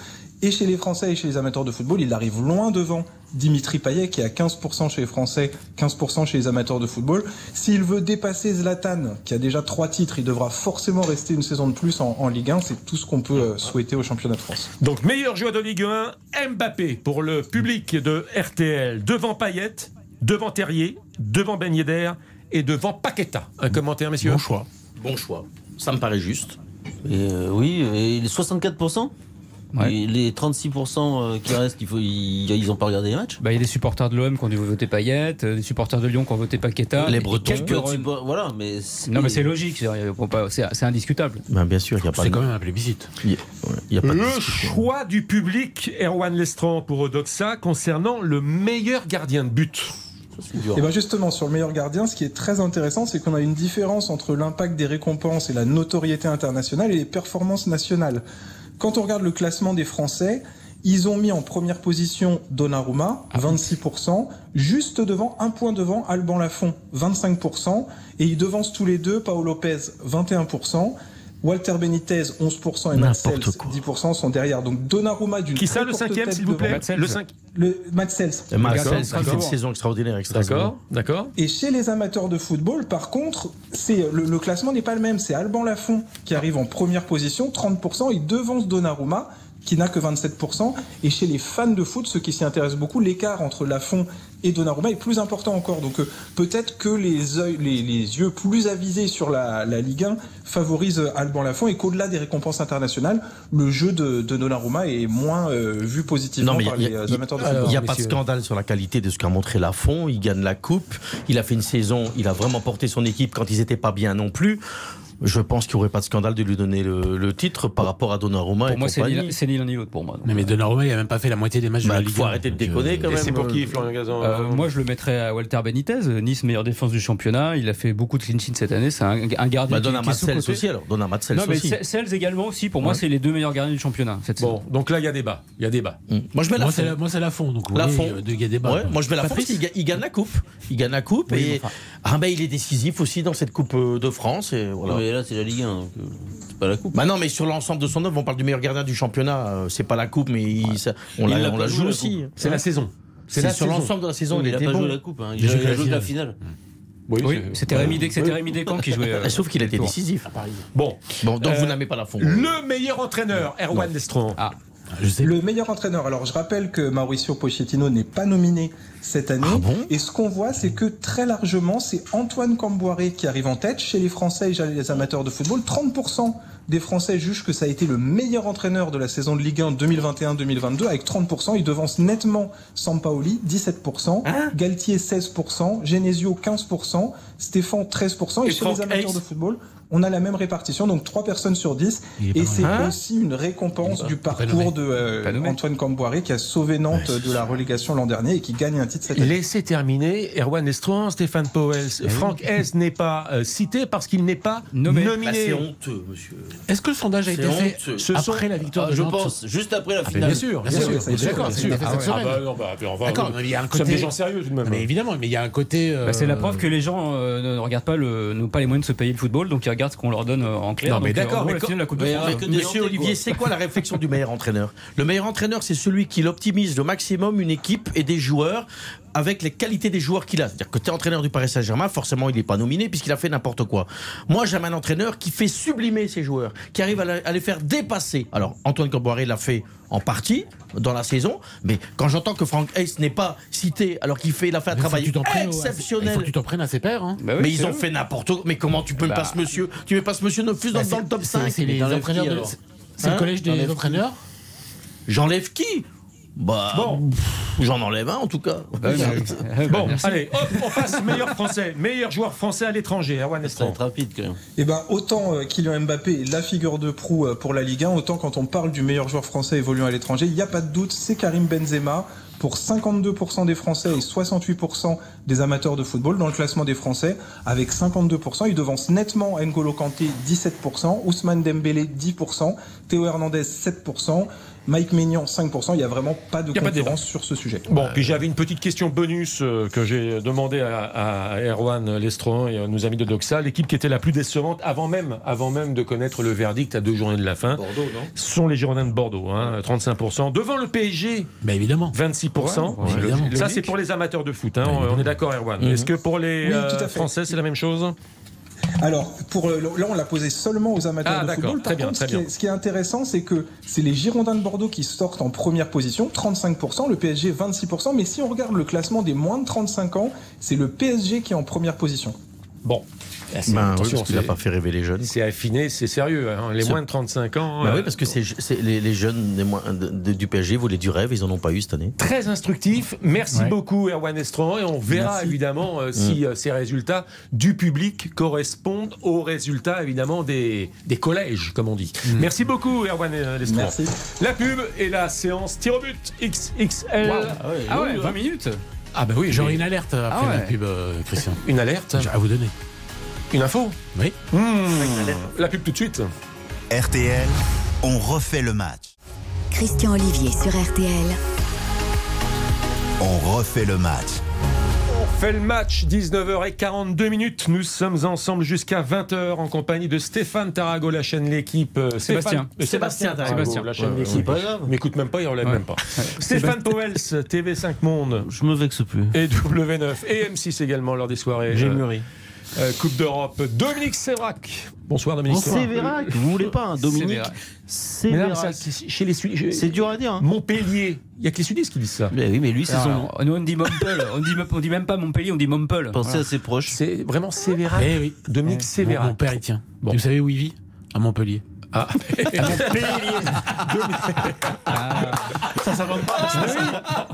Et chez les Français et chez les amateurs de football, il arrive loin devant Dimitri Payet qui est à 15% chez les Français, 15% chez les amateurs de football. S'il veut dépasser Zlatan, qui a déjà trois titres, il devra forcément rester une saison de plus en, en Ligue 1. C'est tout ce qu'on peut euh, souhaiter au championnat de France. Donc meilleur joueur de Ligue 1, Mbappé pour le public de RTL. Devant Payet, devant Terrier, devant Ben Yedder et devant Paqueta. Un commentaire, messieurs? Bon choix. Bon choix. Ça me paraît juste. Et, euh, oui, et les 64% Ouais. Et les 36% euh, qui restent, il faut, ils, ils ont pas regardé les matchs Bah, il y a des supporters de l'OM qui ont dû voter Payet, euh, des supporters de Lyon qui ont voté Paqueta. Les et Bretons. peux- Voilà, mais c'est- Non, mais c'est logique, c'est- indiscutable. Ben, bien sûr, il n'y a pas C'est de... quand même un plébiscite. Y a- y pas Le choix du public, Erwan Lestran pour Odoxa, concernant le meilleur gardien de but. Et bien justement, sur le meilleur gardien, ce qui est très intéressant, c'est qu'on a une différence entre l'impact des récompenses et la notoriété internationale et les performances nationales. Quand on regarde le classement des Français, ils ont mis en première position Donnarumma, 26%, juste devant, un point devant Alban Lafont, 25%, et ils devancent tous les deux Paolo Lopez, 21%. Walter Benitez, 11% et Matt N'importe Sells, quoi. 10% sont derrière. Donc Donnarumma d'une Qui ça, le cinquième, s'il vous plaît devant. Matt Sells. Le cinq. Le Matt Sells. Et Marcel, D'accord, qui fait une saison extraordinaire. D'accord, d'accord. Et chez les amateurs de football, par contre, c'est le, le classement n'est pas le même. C'est Alban Lafont qui arrive en première position, 30%, il devance Donnarumma qui n'a que 27%. Et chez les fans de foot, ceux qui s'y intéressent beaucoup, l'écart entre Lafont et Donnarumma est plus important encore. Donc euh, peut-être que les, œils- les, les yeux plus avisés sur la, la Ligue 1 favorisent Alban Lafont et qu'au-delà des récompenses internationales, le jeu de, de Donnarumma est moins euh, vu positivement Non, mais par il y a- les euh, il y a- amateurs de Il football. n'y a pas de scandale sur la qualité de ce qu'a montré Lafont. Il gagne la coupe. Il a fait une saison. Il a vraiment porté son équipe quand ils n'étaient pas bien non plus. Je pense qu'il n'y aurait pas de scandale de lui donner le, le titre par rapport à Donnarumma Pour et moi, c'est compagnie. ni, c'est ni l'un ni l'autre pour moi. Non, mais Donnarumma, il a même pas fait la moitié des matchs de Bah, la il Ligue faut 1, arrêter de donc, déconner euh, quand Et même. c'est pour qui, Euh, Florian Gazan Euh, moi, je le mettrais à Walter Benitez, Nice meilleure défense du championnat. Il a fait beaucoup de clean sheets cette année. C'est un, un gardien Bah, qui, qui est sous-coté. aussi alors. Donne à Matsels Non, mais aussi. Sells également aussi. Pour moi, c'est les deux meilleurs gardiens du championnat cette saison. Bon, donc là, il y a débat. Il y a débat. Mm. Moi je mets Moi, Lafont. c'est la, moi, c'est la fond. Donc, euh, de- il y a débat. Ouais, moi je mets la Patrice il, ga- il gagne la coupe. Il gagne la coupe et ah ben il est décisif aussi dans cette coupe euh, de France et voilà. Mais là, c'est la Ligue 1, donc euh, c'est pas la coupe. Bah non, mais sur l'ensemble de son œuvre, on parle du meilleur gardien du championnat. euh, c'est pas la coupe, mais il- ça- on Il la, l'a on pas la joué, joue la aussi. C'est la saison. C'est la sur saison. l'ensemble de la saison, il, il a était pas bon. joué la coupe. Hein. Il, Il a joué la joué que la finale. Oui, Oui, c'est- c'était Rémi, Dec- c'était Rémi Descamps qui jouait. euh, Sauf qu'il a été le tour. décisif. Bon, Bon, donc Euh, vous n'aimez pas la fond. le meilleur entraîneur, Erwan Lestran. Ah, Je sais. Le meilleur entraîneur. Alors je rappelle que Mauricio Pochettino n'est pas nominé cette année. Ah bon? Et ce qu'on voit, c'est que très largement, c'est Antoine Camboiré qui arrive en tête chez les Français et chez les amateurs de football. 30% des Français jugent que ça a été le meilleur entraîneur de la saison de Ligue 1 2021-2022 avec 30%. Il devance nettement Sampaoli, 17%, Hein Galtier 16%, Genesio 15%, Stéphane 13%. Et, Et chez Franck les amateurs Hayes de football, on a la même répartition, donc 3 personnes sur 10. Il est pas Et c'est Hein aussi une récompense du parcours de euh. Antoine Camboiré qui a sauvé Nantes de la relégation l'an dernier et qui gagne un titre cette année. Laissez terminer Erwan Lestran, Stéphane Powell. Franck Hez n'est pas euh, cité parce qu'il n'est pas Nommé. Bah, nominé. c'est honteux, monsieur. Est-ce que le sondage a été fait. Ce sont- après la victoire Ah, de je Nantes pense, juste après la Ah, finale. Bien sûr, bien sûr. D'accord, Ah bah non, bah, va- D'accord, mais il y a un côté. des gens sérieux tout de même. Mais évidemment, mais il y a un côté. Bah, c'est la euh, preuve que les gens euh, ne regardent pas le, n'ont pas les moyens de se payer le football, donc ils ce qu'on leur donne euh, en clair. Non, mais d'accord, Monsieur Olivier, c'est quoi la réflexion du meilleur entraîneur? Le meilleur entraîneur, c'est celui qui l'optimise le maximum une équipe et des joueurs avec les qualités des joueurs qu'il a. C'est-à-dire que tu es entraîneur du Paris Saint-Germain, forcément, il n'est pas nominé puisqu'il a fait n'importe quoi. Moi, j'aime un entraîneur qui fait sublimer ses joueurs, qui arrive à les faire dépasser. Alors, Antoine Camboiré l'a fait en partie dans la saison, mais quand j'entends que Frank Hayes n'est pas cité alors qu'il fait, il a fait un travail au- Il exceptionnel. faut que tu t'en prennes à ses pairs. hein. Bah oui, mais ils ont fait n'importe quoi. Mais comment tu peux me Bah, passer monsieur? Tu mets pas ce monsieur Nofus dans, Bah, dans le top c'est- 5 C'est les entraîneurs le collège des entraîneurs. J'enlève qui? Bah, Bon. j'en enlève un en tout cas. Bon, allez, hop, on passe meilleur français, meilleur joueur français à l'étranger, Erwan Ça va être rapide quand même. Eh ben, autant euh, Kylian Mbappé est la figure de proue euh, pour la Ligue 1, autant quand on parle du meilleur joueur français évoluant à l'étranger, il n'y a pas de doute, c'est Karim Benzema. Pour 52% des Français et 68% des amateurs de football dans le classement des Français, avec 52%, il devance nettement N'Golo Kanté 17%, Ousmane Dembélé 10%, Théo Hernandez 7%, Mike Maignan 5%. Il n'y a vraiment pas de concurrence sur ce sujet. Bon, puis j'avais une petite question bonus euh, que j'ai demandé à, à Erwan Lestron et à nos amis de Doxa, l'équipe qui était la plus décevante avant même, avant même de connaître le verdict à deux journées de la fin. Bordeaux, non? Ce sont les Girondins de Bordeaux, hein, 35%. Devant le PSG, Bah évidemment. 26%. Ouais, évidemment. Ça, c'est pour les amateurs de foot. hein, Bah, on- est d'accord, Erwan. Est-ce que pour les Oui, euh, tout à fait. Français, c'est la même chose? Alors, pour, euh, là, on l'a posé seulement aux amateurs Ah, de football. Par Très bien, contre, très ce, qui bien. est, ce qui est intéressant, c'est que c'est les Girondins de Bordeaux qui sortent en première position, 35%, le PSG 26%. Mais si on regarde le classement des moins de 35 ans, c'est le PSG qui est en première position. Bon. Ah, c'est- Ben oui, attention, parce qu'il n'a pas fait rêver les jeunes. C'est affiné, c'est sérieux. hein. Les moins de 35 ans. Bah euh, oui, parce que c'est, les, les jeunes des moins- de- de- du PSG voulaient du rêve, ils en ont pas eu cette année. Très instructif. Merci Ouais. beaucoup, Erwan Estron. Et on verra Merci. évidemment euh, si euh, ces résultats du public correspondent aux résultats évidemment des, des collèges, comme on dit. Merci beaucoup, Erwan Estron. Merci. La pub et la séance tir au but XXL. Ah ouais, 20 minutes Ah bah oui, J'aurai j'ai une alerte après Ah ouais. la pub, euh, Christian. une alerte, à vous donner. Une info. Oui. Mmh. La pub tout de suite. RTL, on refait le match. Christian Olivier sur RTL. On refait le match. On fait le match, 19h42 minutes. Nous sommes ensemble jusqu'à 20h en compagnie de Stéphane Tarago, la chaîne L'équipe. Euh, Sébastien. Stéphane- Sébastien Tarago. Tarago, la chaîne Ouais, L'équipe. Il m'écoute même pas, il relève Ouais. même pas. Stéphane Powels, TV5 Monde. Je me vexe plus. Et W9 et M6 également lors des soirées. J'ai euh, mûri. euh, Coupe d'Europe. Dominique Sévrac. Bonsoir Dominique Sévrac. Sévérac, vous voulez pas, hein, Dominique c'est chez les C'est dur à dire. Hein. Montpellier. Il y a que les sudistes qui disent ça. Mais oui, mais lui, c'est son. Nous on dit Montpel, on dit, on dit même pas Montpellier, on dit Montpel. Pensez Voilà. à ses proches. C'est vraiment Sévérac. Eh oui. Dominique Mon, Sévérac. mon père, il tient. Bon. Vous savez où il vit? À Montpellier. Ah. Ça s'invente pas.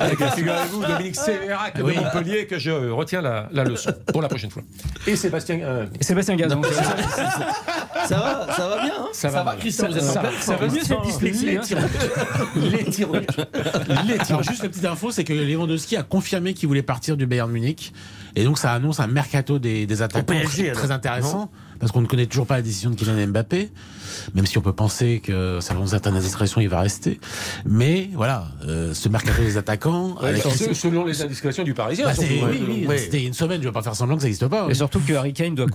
Avec, figurez-vous, Dominique Sévérac de Oui. Montpellier, que je retiens la, la leçon pour la prochaine fois. Et Sébastien. euh, Sébastien Gazan. Ça va, ça va bien. Hein ça, va, mal. Christian, vous êtes en ça, pleine ça va mieux cette dyslexie. Les Les tirs. Les. Alors juste la petite info, c'est que Lewandowski a confirmé qu'il voulait partir du Bayern Munich. Et donc ça annonce un mercato des, des attaquants PSG, très intéressant. Parce qu'on ne connaît toujours pas la décision de Kylian Mbappé. Même si on peut penser que selon certaines indiscrétions, il va rester. Mais voilà, euh, ce mercato des attaquants... avec- Selon les indiscrétions du Parisien. Bah, surtout. oui, oui, Ouais. c'était une semaine, je vais pas faire semblant que ça n'existe pas. Et surtout que Harry Kane doit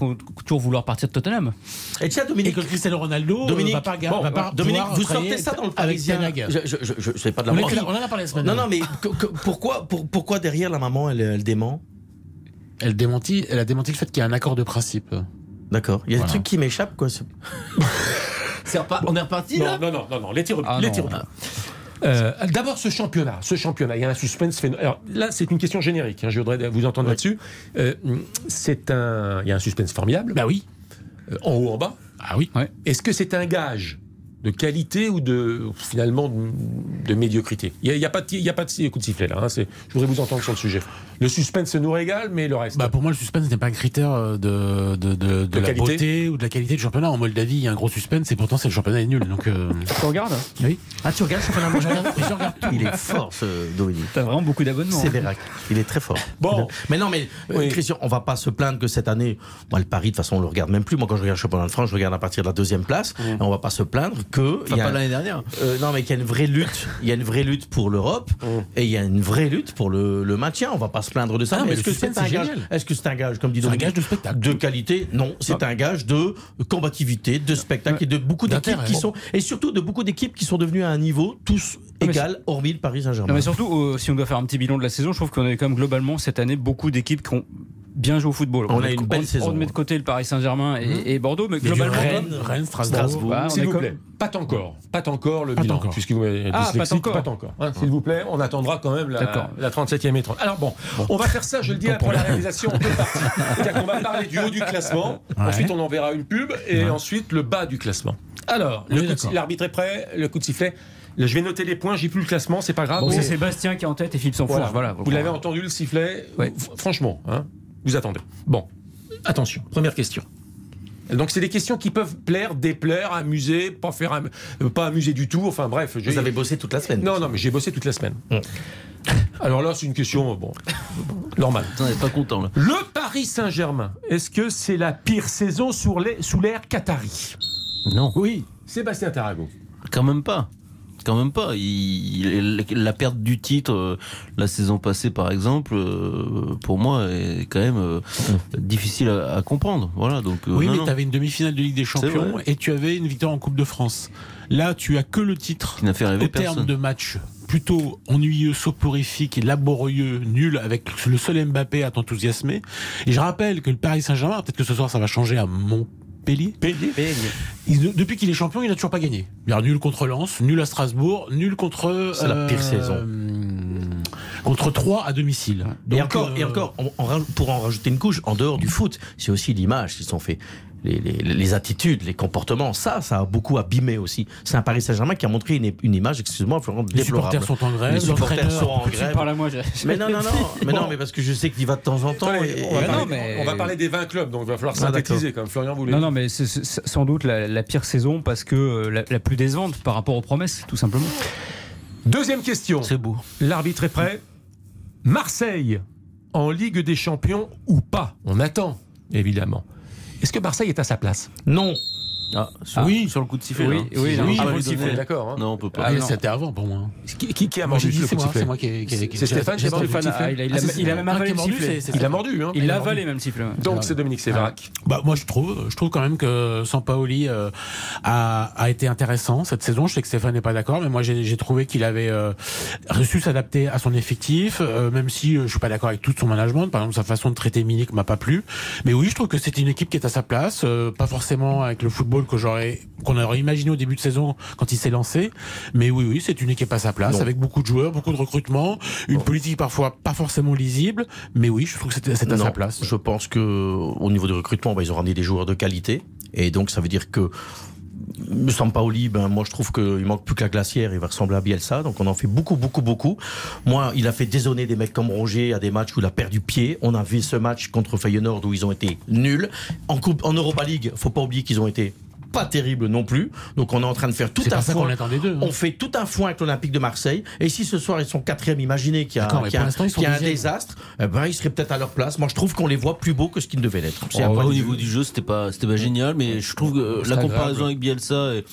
toujours vouloir partir de Tottenham. Et tiens, Et Dominique, que Cristiano Ronaldo Dominique, va pas, bon, va pas Dominique, vous sortez ça dans le avec Parisien. Je, je, je, je sais pas de la là- on en a parlé la semaine Non, dernière. non, mais que- que- pourquoi, pour- pourquoi derrière la maman, elle, elle dément? Elle, démentit, elle a démenti le fait qu'il y a un accord de principe. D'accord. Il y a Voilà. des trucs qui m'échappent, quoi. C'est- On est reparti Non, là non, non, non, non, les tirs. Ah, les non. tirs. Euh, D'abord, ce championnat. Ce championnat, il y a un suspense phénoménal. Alors là, c'est une question générique. hein, je voudrais vous entendre là-dessus. Euh, c'est un, il y a un suspense formidable. Bah oui. euh, en haut, en bas. Ah oui. Est-ce que c'est un gage de qualité ou de finalement de, de médiocrité? Il n'y a, pas de- il y a pas de coup de sifflet là. hein, c'est- je voudrais vous entendre sur le sujet. Le suspense nous régale, mais le reste. Bah pour moi, le suspense n'est pas un critère euh, de, de, de, de De la qualité. beauté ou de la qualité du championnat. En Moldavie, il y a un gros suspense et pourtant, c'est le championnat est nul. Donc, euh, Tu regardes oui. Ah, tu regardes le championnat Je regarde, je regarde tout. Il est fort, ce Dominique. T'as vraiment beaucoup d'abonnements. C'est Vérac. Il est très fort. Bon. Mais non, mais euh, Oui. Christian, on va pas se plaindre que cette année, moi, le Paris, de toute façon, on le regarde même plus. Moi, quand je regarde le championnat de France, je regarde à partir de la deuxième place. Et on va pas se plaindre que. il y a pas l'année dernière. Euh, non, mais qu'il y a une vraie lutte. Il y a une vraie lutte pour l'Europe et il y a une vraie lutte pour le, le maintien. On va pas se plaindre de ça. Ah, mais est-ce que c'est un gage. Est-ce que c'est un gage, comme dit un gage de spectacle. de qualité Non, c'est un gage de combativité, de spectacle et de beaucoup d'équipes qui sont et surtout de beaucoup d'équipes qui sont devenues à un niveau tous mais égal, hormis le Paris Saint-Germain. mais surtout, euh, si on doit faire un petit bilan de la saison, je trouve qu'on a quand même globalement cette année beaucoup d'équipes qui ont bien joué au football. On a une belle on- saison. On met de côté le Paris Saint-Germain et, et Bordeaux, mais du globalement. Rennes, Rennes, Strasbourg. Bah, on S'il vous plaît, pas encore, pas encore le Pas bilan, encore. puisque vous m'avez Ah, pas encore. pas encore. hein, S'il vous plaît, on attendra quand même la, la 37e étoile. Alors bon, on va faire ça, je le dis après la réalisation deux parties. C'est-à-dire qu'on va parler du haut du classement, Ouais. ensuite on enverra une pub et ensuite le bas du classement. Alors, l'arbitre est prêt, le coup de sifflet. Là, je vais noter les points, j'ai plus le classement, c'est pas grave. Bon, Mais- c'est Sébastien qui est en tête et Philippe s'en. Voilà. Voilà. Vous l'avez entendu le sifflet Ouais. Franchement, hein, vous attendez. Bon, attention, première question. Donc c'est des questions qui peuvent plaire, déplaire, amuser, pas faire am- euh, pas amuser du tout. Enfin bref, Vous avez bossé toute la semaine. non non mais j'ai bossé toute la semaine. Mm. Alors là c'est une question bon normale. T'en es pas content là. Le Paris Saint-Germain, est-ce que c'est la pire saison les- sous l'ère Qatari? Non. Oui. Sébastien Tarago. Quand même pas. Quand même pas. Il- la perte du titre euh, la saison passée, par exemple, euh, pour moi, est quand même euh, difficile à, à comprendre. Voilà. Donc. Oui, non, mais tu avais une demi-finale de Ligue des Champions et tu avais une victoire en Coupe de France. Là, tu as que le titre qui n'a fait rêver au terme personne. de match plutôt ennuyeux, soporifique laborieux, nul, avec le seul Mbappé à t'enthousiasmer. Et je rappelle que le Paris Saint-Germain, peut-être que ce soir ça va changer à Montpellier. Il- depuis qu'il est champion, il n'a toujours pas gagné. Il y a nul contre Lens, nul à Strasbourg, nul contre. euh, C'est la pire saison. Contre 3 à domicile. et encore, euh, et encore on- on raj- pour en rajouter une couche, en dehors du foot, c'est aussi l'image qu'ils sont fait. Les, les- les attitudes, les comportements, ça, ça a beaucoup abîmé aussi. C'est un Paris Saint-Germain qui a montré une, une image, excuse-moi, Florent, Les supporters sont en grève, Les supporters sont en Tu grève. parles à moi. j'ai- Mais non, non, non, mais non, mais parce que je sais qu'il y va de temps en temps. Et- on, va parler, non, mais- on va parler des 20 clubs, donc il va falloir Ah, synthétiser comme Florian voulait. Non, non, mais c'est sans doute la, la pire saison parce que euh, la, la plus décevante par rapport aux promesses, tout simplement. Deuxième question. C'est beau. L'arbitre est prêt. Marseille en Ligue des Champions ou pas? On attend, évidemment. Est-ce que Marseille est à sa place? Non. Ah, sur, Oui. sur le coup de sifflet. Oui, oui, non, sifflet, d'accord, hein. Non, on peut pas. Ah, Ah. C'était avant pour moi. qui, qui- qui a mordu le coup de sifflet c'est moi qui, qui, qui- C'est Stéphane qui a mordu le sifflet ah, il a, Ah, a- a même ah, avalé le a mordu, sifflet. Il a mordu, hein Il l'a avalé même le sifflet. Donc c'est Dominique Séverac. Bah, moi, je trouve, je trouve quand même que Sampaoli euh, a, a été intéressant cette saison. Je sais que Stéphane n'est pas d'accord, mais moi, j'ai trouvé qu'il avait euh, reçu s'adapter à son effectif, euh, même si je suis pas d'accord avec tout son management. Par exemple, sa façon de traiter Milik m'a pas plu. Mais oui, je trouve que c'est une équipe qui est à sa place, pas forcément avec le football que j'aurais, qu'on aurait imaginé au début de saison quand il s'est lancé. Mais oui, oui, c'est une équipe à sa place, Non. avec beaucoup de joueurs, beaucoup de recrutement, une politique parfois pas forcément lisible. Mais oui, je trouve que c'est à Non, sa place. Je pense que au niveau du recrutement, bah, ils ont ramené des joueurs de qualité. Et donc, ça veut dire que Sampaoli, ben, moi, je trouve qu'il manque plus que la glacière. Il va ressembler à Bielsa. Donc, on en fait beaucoup, beaucoup, beaucoup. Moi, il a fait dézonner des mecs comme Roger à des matchs où il a perdu pied. On a vu ce match contre Feyenoord où ils ont été nuls. En coupe, en Europa League, faut pas oublier qu'ils ont été pas terribles non plus. Donc, on est en train de faire tout un foin. d'eux. hein. On fait tout un foin avec l'Olympique de Marseille. Et si ce soir ils sont quatrième, imaginez qu'il y a, y a- a un désastre, eh ben, ils seraient peut-être à leur place. Moi, je trouve qu'on les voit plus beaux que ce qu'ils ne devaient l'être. C'est un Oh, au niveau du jeu, c'était pas, c'était pas génial, mais je trouve que euh, la agréable. comparaison avec Bielsa est-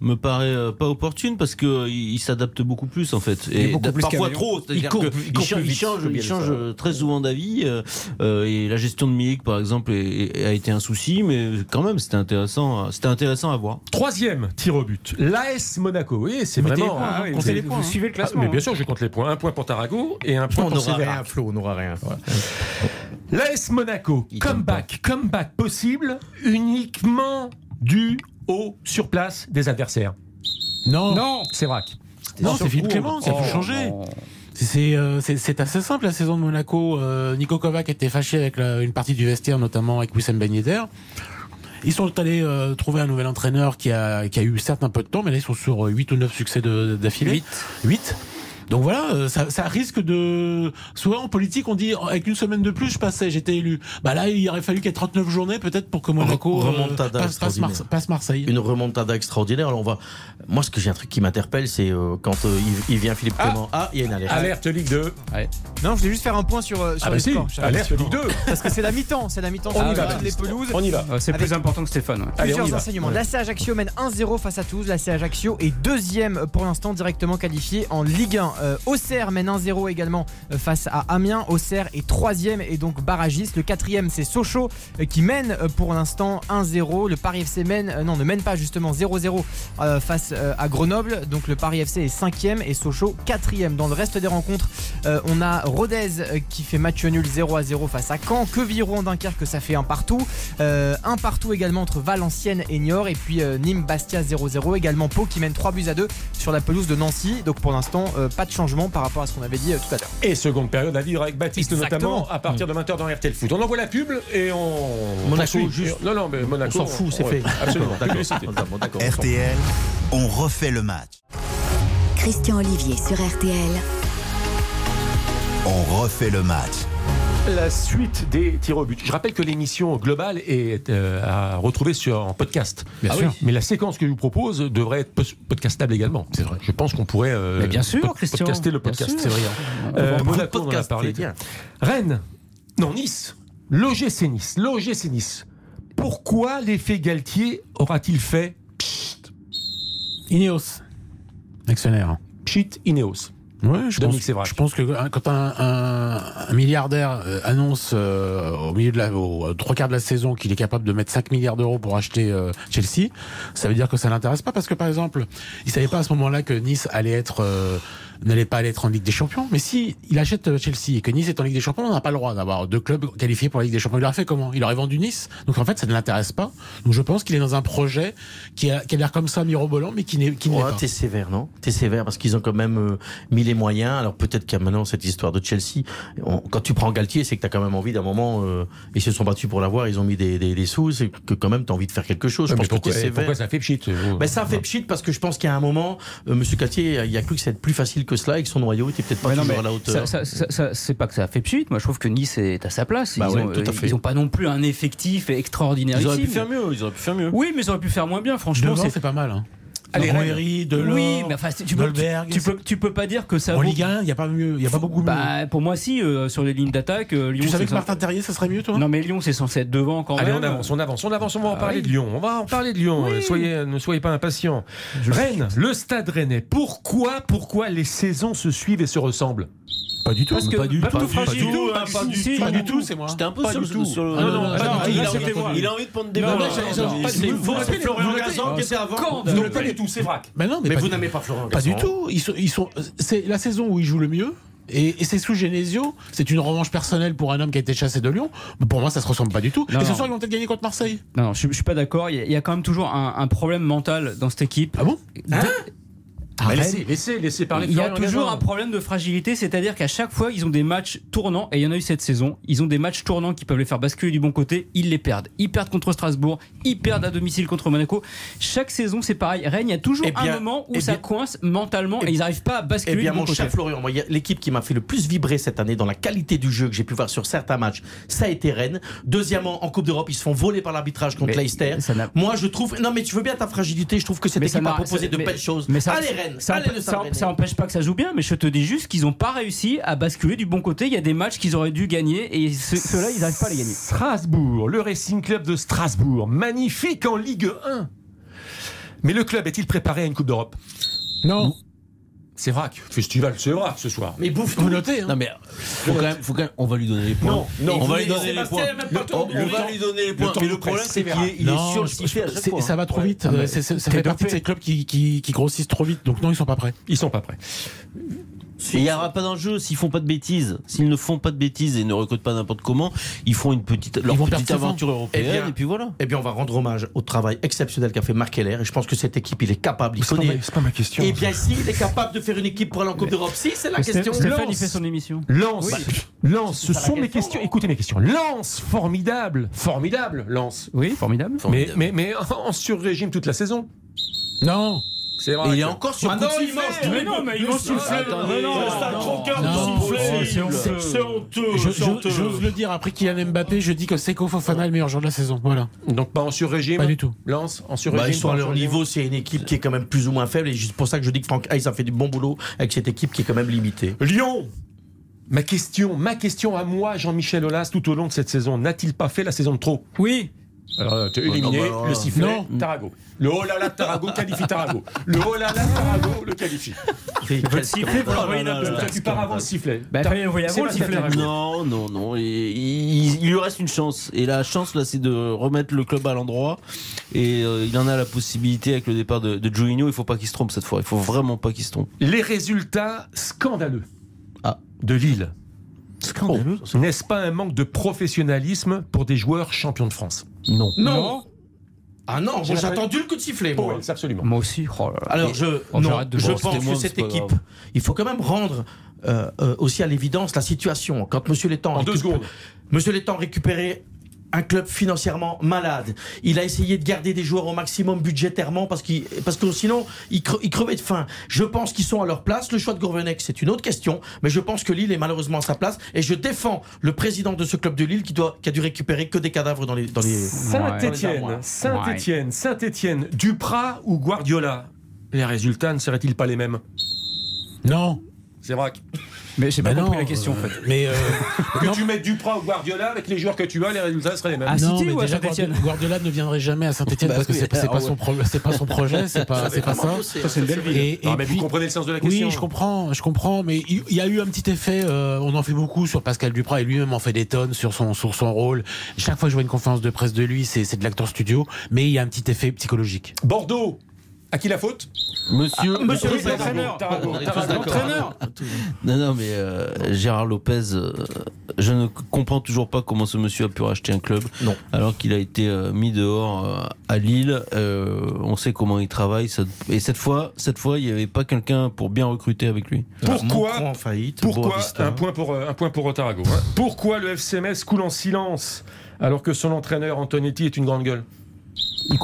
me paraît euh, pas opportune parce que euh, il, il s'adapte beaucoup plus en fait et plus parfois trop c'est-à-dire Il court que il court change, vite change, il change, très souvent d'avis euh, euh, et la gestion de Milik par exemple est- est- a été un souci mais quand même c'était intéressant c'était intéressant à voir Troisième tir au but. L'AS Monaco. Oui, c'est vraiment. les points, Ah, hein, oui, comptez vous- les points, Vous hein. suivez le Ah, classement. mais hein. bien sûr, je compte les points. Un point pour Tarago et un point On pour rien, Flo, on n'aura rien. L'AS Monaco, comeback, comeback possible uniquement dû au surplace des adversaires. Non, Non C'est vrai. non, c'est Philippe Clément, ça a tout changé. C'est- C'est euh, c'est- c'est assez simple la saison de Monaco. Euh, Nico Kovac était fâché avec la- une partie du vestiaire, notamment avec Wissam Ben Yedder. Ils sont allés euh, trouver un nouvel entraîneur qui a, qui a eu certes un peu de temps, mais là ils sont sur 8 ou 9 succès de- d'affilée. 8. 8. Donc voilà, euh, ça, ça risque de... Souvent en politique on dit avec une semaine de plus je passais, j'étais élu. Bah là il aurait fallu qu'il y ait 39 journées peut-être pour que Monaco euh, Remontada passe, passe, extraordinaire. Mars- passe Marseille. Une remontada extraordinaire. Alors on va. Moi, ce que j'ai un truc qui m'interpelle, c'est euh, quand euh, il, il vient Philippe Ah. Clément. Ah, il y a une alerte. Alerte Ligue 2. Non, je voulais juste faire un point sur, euh, sur Ah bah les si, scores. alerte Ligue 2. Parce que c'est la mi-temps, c'est la mi-temps On sur y va, les pelouses. On y va. Euh, C'est plus important que Stéphane. ouais. Allez, Plusieurs va. enseignements. Ouais. L'AC Ajaccio mène 1-0 face à Toulouse. L'AC Ajaccio est deuxième pour l'instant directement qualifié en Ligue 1. Euh, Auxerre mène 1-0 également euh, face à Amiens. Auxerre est troisième et donc barragiste. Le quatrième c'est Sochaux euh, qui mène pour l'instant 1-0. Le Paris FC mène, non ne mène pas justement 0-0 euh, face à Grenoble. Donc le Paris FC est cinquième et Sochaux quatrième. Dans le reste des rencontres, on a Rodez qui fait match nul 0-0 face à Caen. Queviron Dunkerque ça fait un partout. Un partout également entre Valenciennes et Niort. Et puis euh, Nîmes Bastia 0-0. Également Pau qui mène 3 buts à 2 sur la pelouse de Nancy. Donc pour l'instant, pas de changement par rapport à ce qu'on avait dit euh, tout à l'heure. Et seconde période à vivre avec Baptiste Exactement. notamment à partir de 20h dans RTL Foot. On envoie la pub et on. Monaco, juste. Non, non, mais Monaco. On s'en fout, c'est fait. Absolument. D'accord. RTL, on refait le match. Christian Olivier sur RTL. On refait le match. La suite des tirs au but. Je rappelle que l'émission globale est euh, à retrouver sur, en podcast. Bien Ah sûr. oui, Mais la séquence que je vous propose devrait être podcastable également. C'est vrai. Je pense qu'on pourrait euh, Mais bien sûr, pod- Christian. podcaster le podcast. C'est vrai. Euh, On Monaco, on en a podcast, parlé. bien. Rennes. Non, Nice. L'OGC Nice. L'OGC Nice. Pourquoi l'effet Galtier aura-t-il fait? Psst, Ineos, actionnaire. pchit Ineos Ouais, je Dominique pense, je pense que hein, quand un, un- un milliardaire euh, annonce euh, au milieu de la, aux euh, trois quarts de la saison qu'il est capable de mettre 5 milliards d'euros pour acheter euh, Chelsea, ça veut dire que ça l'intéresse pas parce que par exemple, il savait pas à ce moment-là que Nice allait être euh, n'allait pas aller être en Ligue des Champions. Mais si il achète euh, Chelsea et que Nice est en Ligue des Champions, on n'a pas le droit d'avoir deux clubs qualifiés pour la Ligue des Champions. Il aurait fait comment? Il aurait vendu Nice? Donc en fait, ça ne l'intéresse pas. Donc je pense qu'il est dans un projet qui a, qui a l'air comme ça mirobolant, mais qui n'est qui n'est Ouais, pas. t'es sévère, non? T'es sévère parce qu'ils ont quand même euh, mis les moyens. Alors peut-être qu'il y a maintenant cette histoire de Chelsea. On- quand tu prends Galtier, c'est que t'as quand même envie d'un moment. Euh, ils se sont battus pour l'avoir, ils ont mis des, des, des sous. C'est que quand même t'as envie de faire quelque chose. Je Mais pense que pourquoi, t'es eh, sévère. pourquoi ça fait pchit euh, Ben, ça fait pchit parce que je pense qu'il y a un moment, euh, Monsieur Galtier, il y a cru que c'était plus facile que cela et que son noyau était peut-être pas Mais toujours mais à la hauteur. ça- ça- ça- ça- c'est pas que ça a fait pchit. Moi, je trouve que Nice est à sa place. Bah ils, ouais, ont, tout à fait. ils ont pas non plus un effectif extraordinaire. Ils auraient pu faire mieux, ils auraient pu faire mieux. Oui, mais ils auraient pu faire moins bien. Franchement, Devant, c'est c'est pas mal. Hein. Allez, Rouéry, Delors, Oui, mais enfin, tu peux, tu, Dolberg. tu peux, tu peux pas dire que ça En vaut. Ligue 1, il n'y a pas mieux, il y a pas beaucoup mieux. Bah, pour moi, si, euh, sur les lignes d'attaque, euh, Lyon. tu savais que Martin Terrier, ça serait mieux, toi? Non, mais Lyon, c'est censé être devant quand Allez, même. on avance, on avance, on avance, on va en Ah parler oui. de Lyon. On va en parler de Lyon. Oui. Euh, Soyez, ne soyez pas impatients. Rennes, le stade rennais. Pourquoi, pourquoi les saisons se suivent et se ressemblent? Pas du tout. Parce que Pas du pas tout, pas fragile. du tout, pas du tout, c'est moi. J'étais un peu Pas sur, du tout. sur le. Non, non, pas du tout. il, a envie, il de prendre des Non, balles. vous- Florian Gazan qui était avant. Vous pas du tout, c'est vrac. Mais non, mais Mais pas, vous n'aimez pas Florian pas du Gazan. tout. Ils sont, ils sont, c'est la saison où ils jouent le mieux. Et, et c'est sous Genesio, c'est une revanche personnelle pour un homme qui a été chassé de Lyon. Mais Pour moi, ça se ressemble pas du tout. Non, et ce non. soir, ils vont peut-être gagner contre Marseille. Non, non, je, je suis pas d'accord. Il y, a- il y a quand même toujours un, un problème mental dans cette équipe. Ah bon? Mais laissez, laissez, laissez parler Il y a toujours Gazan. un problème de fragilité, c'est-à-dire qu'à chaque fois, ils ont des matchs tournants, et il y en a eu cette saison, ils ont des matchs tournants qui peuvent les faire basculer du bon côté, ils les perdent. Ils perdent contre Strasbourg, ils perdent à domicile contre Monaco. Chaque saison, c'est pareil. Rennes, il y a toujours Eh bien- un moment où eh ça bien- coince mentalement eh- et ils n'arrivent pas à basculer bien, du bon mon côté. cher Florian, l'équipe qui m'a fait le plus vibrer cette année dans la qualité du jeu que j'ai pu voir sur certains matchs, ça a été Rennes. Deuxièmement, en Coupe d'Europe, ils se font voler par l'arbitrage contre Leicester. Moi, je trouve. Non, mais tu veux bien ta fragilité. Je trouve que cette Mais ça équipe a proposé de belles choses. mais ça- allez, Rennes. Ça, allez, le ça, Stade Rennais. ça empêche pas que ça joue bien, mais je te dis juste qu'ils n'ont pas réussi à basculer du bon côté. Il y a des matchs qu'ils auraient dû gagner et ce- ceux-là, ils n'arrivent pas à les gagner. Strasbourg, le Racing Club de Strasbourg, magnifique en Ligue 1. Mais le club est-il préparé à une Coupe d'Europe? Non. C'est vrac, festival, c'est vrac ce soir. Mais bouffe Vous notez, hein Non mais faut quand même, faut quand même, on va lui donner les points. Non, non, on va lui donner les points. même pas le on va lui donner les le points. Mais le problème c'est qu'il est, il est Non, sur le ça va trop vite. C'est- c'est- ça fait partie de ces clubs qui, qui, qui grossissent trop vite. Donc non, ils sont pas prêts. Ils sont pas prêts. Et il n'y aura pas d'enjeu s'ils font pas de bêtises. S'ils ne font pas de bêtises et ne recrutent pas n'importe comment, ils font une petite, leur Ils vont petite aventure européenne Eh bien, et puis voilà. Eh bien, on va rendre hommage au travail exceptionnel qu'a fait Marc Keller. Et je pense que cette équipe, il est capable. Il C'est pas, connaît. ma- c'est pas ma question. Eh bien, s'il est capable de faire une équipe pour aller en Coupe d'Europe, si, c'est la question. Stéphane, il Lance. fait son émission. Lance, Lance, ce sont mes question, questions. Écoutez mes questions. Lance, formidable, formidable, Lance. Oui, formidable. Mais, mais, mais en sur-régime toute la saison. Non. C'est Et il est encore sur Ah non, il mange Mais non, mais. Attendez, Mais non, euh, c'est un croqueur de c'est honteux. J'ose le dire, après Kylian Mbappé, je dis que Seko Fofana est le meilleur joueur de la saison. Voilà. Donc pas en sur-régime. Pas du tout. Lance, en sur-régime. Bah, ils sont à leur sur-régime. niveau, c'est une équipe qui est quand même plus ou moins faible. Et c'est pour ça que je dis que Franck Hayes a fait du bon boulot avec cette équipe qui est quand même limitée. Lyon Ma question, ma question à moi, Jean-Michel Aulas, tout au long de cette saison, n'a-il pas fait la saison de trop? Oui. Alors, euh, tu as éliminé non, bah, le là. sifflet, Non. Tarago. Le oh là Tarago qualifie Tarago. Le oh là Tarago le qualifie. Votre sifflet, vous l'envoyez là-dedans. Tu pars avant le sifflet. Bah, l'envoyer avant le sifflet. Non, non, non. Il, il lui reste une chance. Et la chance, là, c'est de remettre le club à l'endroit. Et euh, il en a la possibilité avec le départ de, de Juninho. Il faut pas qu'il se trompe cette fois. Il faut vraiment pas qu'il se trompe. Les résultats scandaleux Ah. de Lille. Scandaleux. Oh, N'est-ce pas un manque de professionnalisme pour des joueurs champions de France? Non. Non Ah non, J'ai attendu le coup de sifflet, moi. Absolument. Moi aussi. Oh là là. Alors, je, Oh, non, de je pense que cette équipe, grave. il faut quand même rendre euh, euh, aussi à l'évidence la situation. Quand Monsieur Létang En deux récup- secondes. Monsieur Létang récupérait un club financièrement malade. Il a essayé de garder des joueurs au maximum budgétairement parce, qu'il parce que sinon, ils, cre- ils crevaient de faim. Je pense qu'ils sont à leur place. Le choix de Gourvenec, c'est une autre question. Mais je pense que Lille est malheureusement à sa place. Et je défends le président de ce club de Lille qui, doit, qui a dû récupérer que des cadavres dans les. Dans les Saint-Étienne, Ouais. Saint-Étienne, Saint-Étienne, Duprat ou Guardiola? Les résultats ne seraient-ils pas les mêmes? Non. C'est vrai. Mais j'ai pas compris non, la question en fait. Mais euh, Que tu mettes Duprat ou Guardiola, avec les joueurs que tu as, les résultats seraient les mêmes. À non, City mais déjà, Guardiola ne viendrait jamais à Saint-Etienne Bah parce que c'est ah pas ouais. son c'est pas son projet, c'est pas c'est pas ça. Ça, c'est une belle ville. Mais vous comprenez le sens de la question. Oui, je comprends, je comprends, mais il y a eu un petit effet. euh, on en fait beaucoup sur Pascal Duprat et lui-même en fait des tonnes sur son sur son rôle. Chaque fois que je vois une conférence de presse de lui, c'est c'est de l'acteur studio, mais il y a un petit effet psychologique. Bordeaux, à qui la faute? Monsieur, Monsieur le Tarago, l'entraîneur. Non, non, mais euh, Gérard Lopez, euh, je ne comprends toujours pas comment ce monsieur a pu racheter un club. Non. Alors qu'il a été euh, mis dehors euh, à Lille. Euh, on sait comment il travaille. ça- et cette fois, cette fois, il n'y avait pas quelqu'un pour bien recruter avec lui. Pourquoi en faillite. Pourquoi un point pour un point pour Tarago hein. Pourquoi le FCMS coule en silence alors que son entraîneur Antonetti est une grande gueule?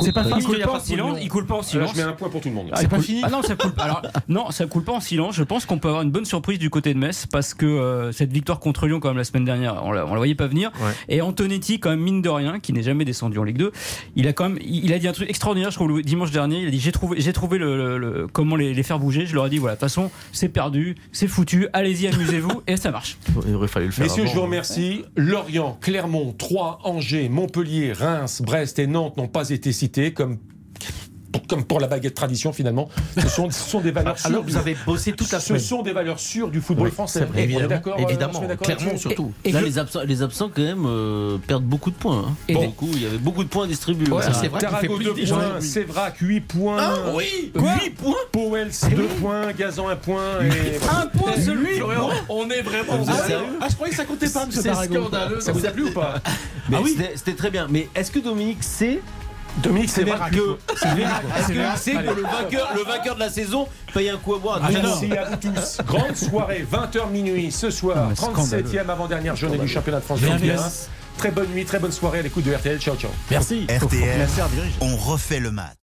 C'est pas il qu'il coule y a pas pas de silence. Il coule pas en Alors, silence. je mets un point pour tout le monde. Ah, C'est il pas fini Ah non, ça coule. Alors non, ça coule pas en silence. Je pense qu'on peut avoir une bonne surprise du côté de Metz parce que euh, cette victoire contre Lyon, quand même la semaine dernière, on la, on la voyait pas venir. Ouais. Et Antonetti, quand même mine de rien, qui n'est jamais descendu en Ligue 2, il a quand même, il il a dit un truc extraordinaire. Je trouve le dimanche dernier, il a dit j'ai trouvé, j'ai trouvé le, le- le- comment les, les faire bouger. Je leur ai dit voilà, de toute façon, c'est perdu, c'est foutu. Allez-y, amusez-vous et ça marche. Il aurait fallu le faire. Messieurs, avant. je vous remercie. Lorient, Clermont, Troyes, Angers, Montpellier, Reims, Brest et Nantes n'ont pas été cités comme, comme pour la baguette tradition finalement. Ce sont, ce sont des valeurs sûres. Alors vous avez bossé toute la ce semaine. sont des valeurs sûres du football Oui, français. c'est vrai, On est évidemment. d'accord, euh, on Évidemment, là-dessus surtout. Et Là, je- les absents, les absents quand même euh, perdent beaucoup de points. hein. Et Pour des- le coup, il y avait beaucoup de points distribués. Ouais, c'est vrai Tarago plus 2 de gens. points, Sévrac 8 points. oui 8 points Powells 2 points, Gazan 1 point et Un point celui. On est vraiment. Sérieux Ah, je croyais que ça comptait pas, C'est scandaleux. ça vous a plu ou pas Mais c'était- C'était très bien. Mais est-ce que Dominique sait Dominique C'est Sévrac. que est-ce sait que le vainqueur, le vainqueur de la saison paye un coup à boire Merci à vous tous. Grande soirée, 20h minuit ce soir, mais 37e avant-dernière journée du championnat de France de Bien, Ligue 1. bien. Très bonne nuit, très bonne soirée à l'écoute de RTL. Ciao, ciao. Merci. RTL, on refait le match.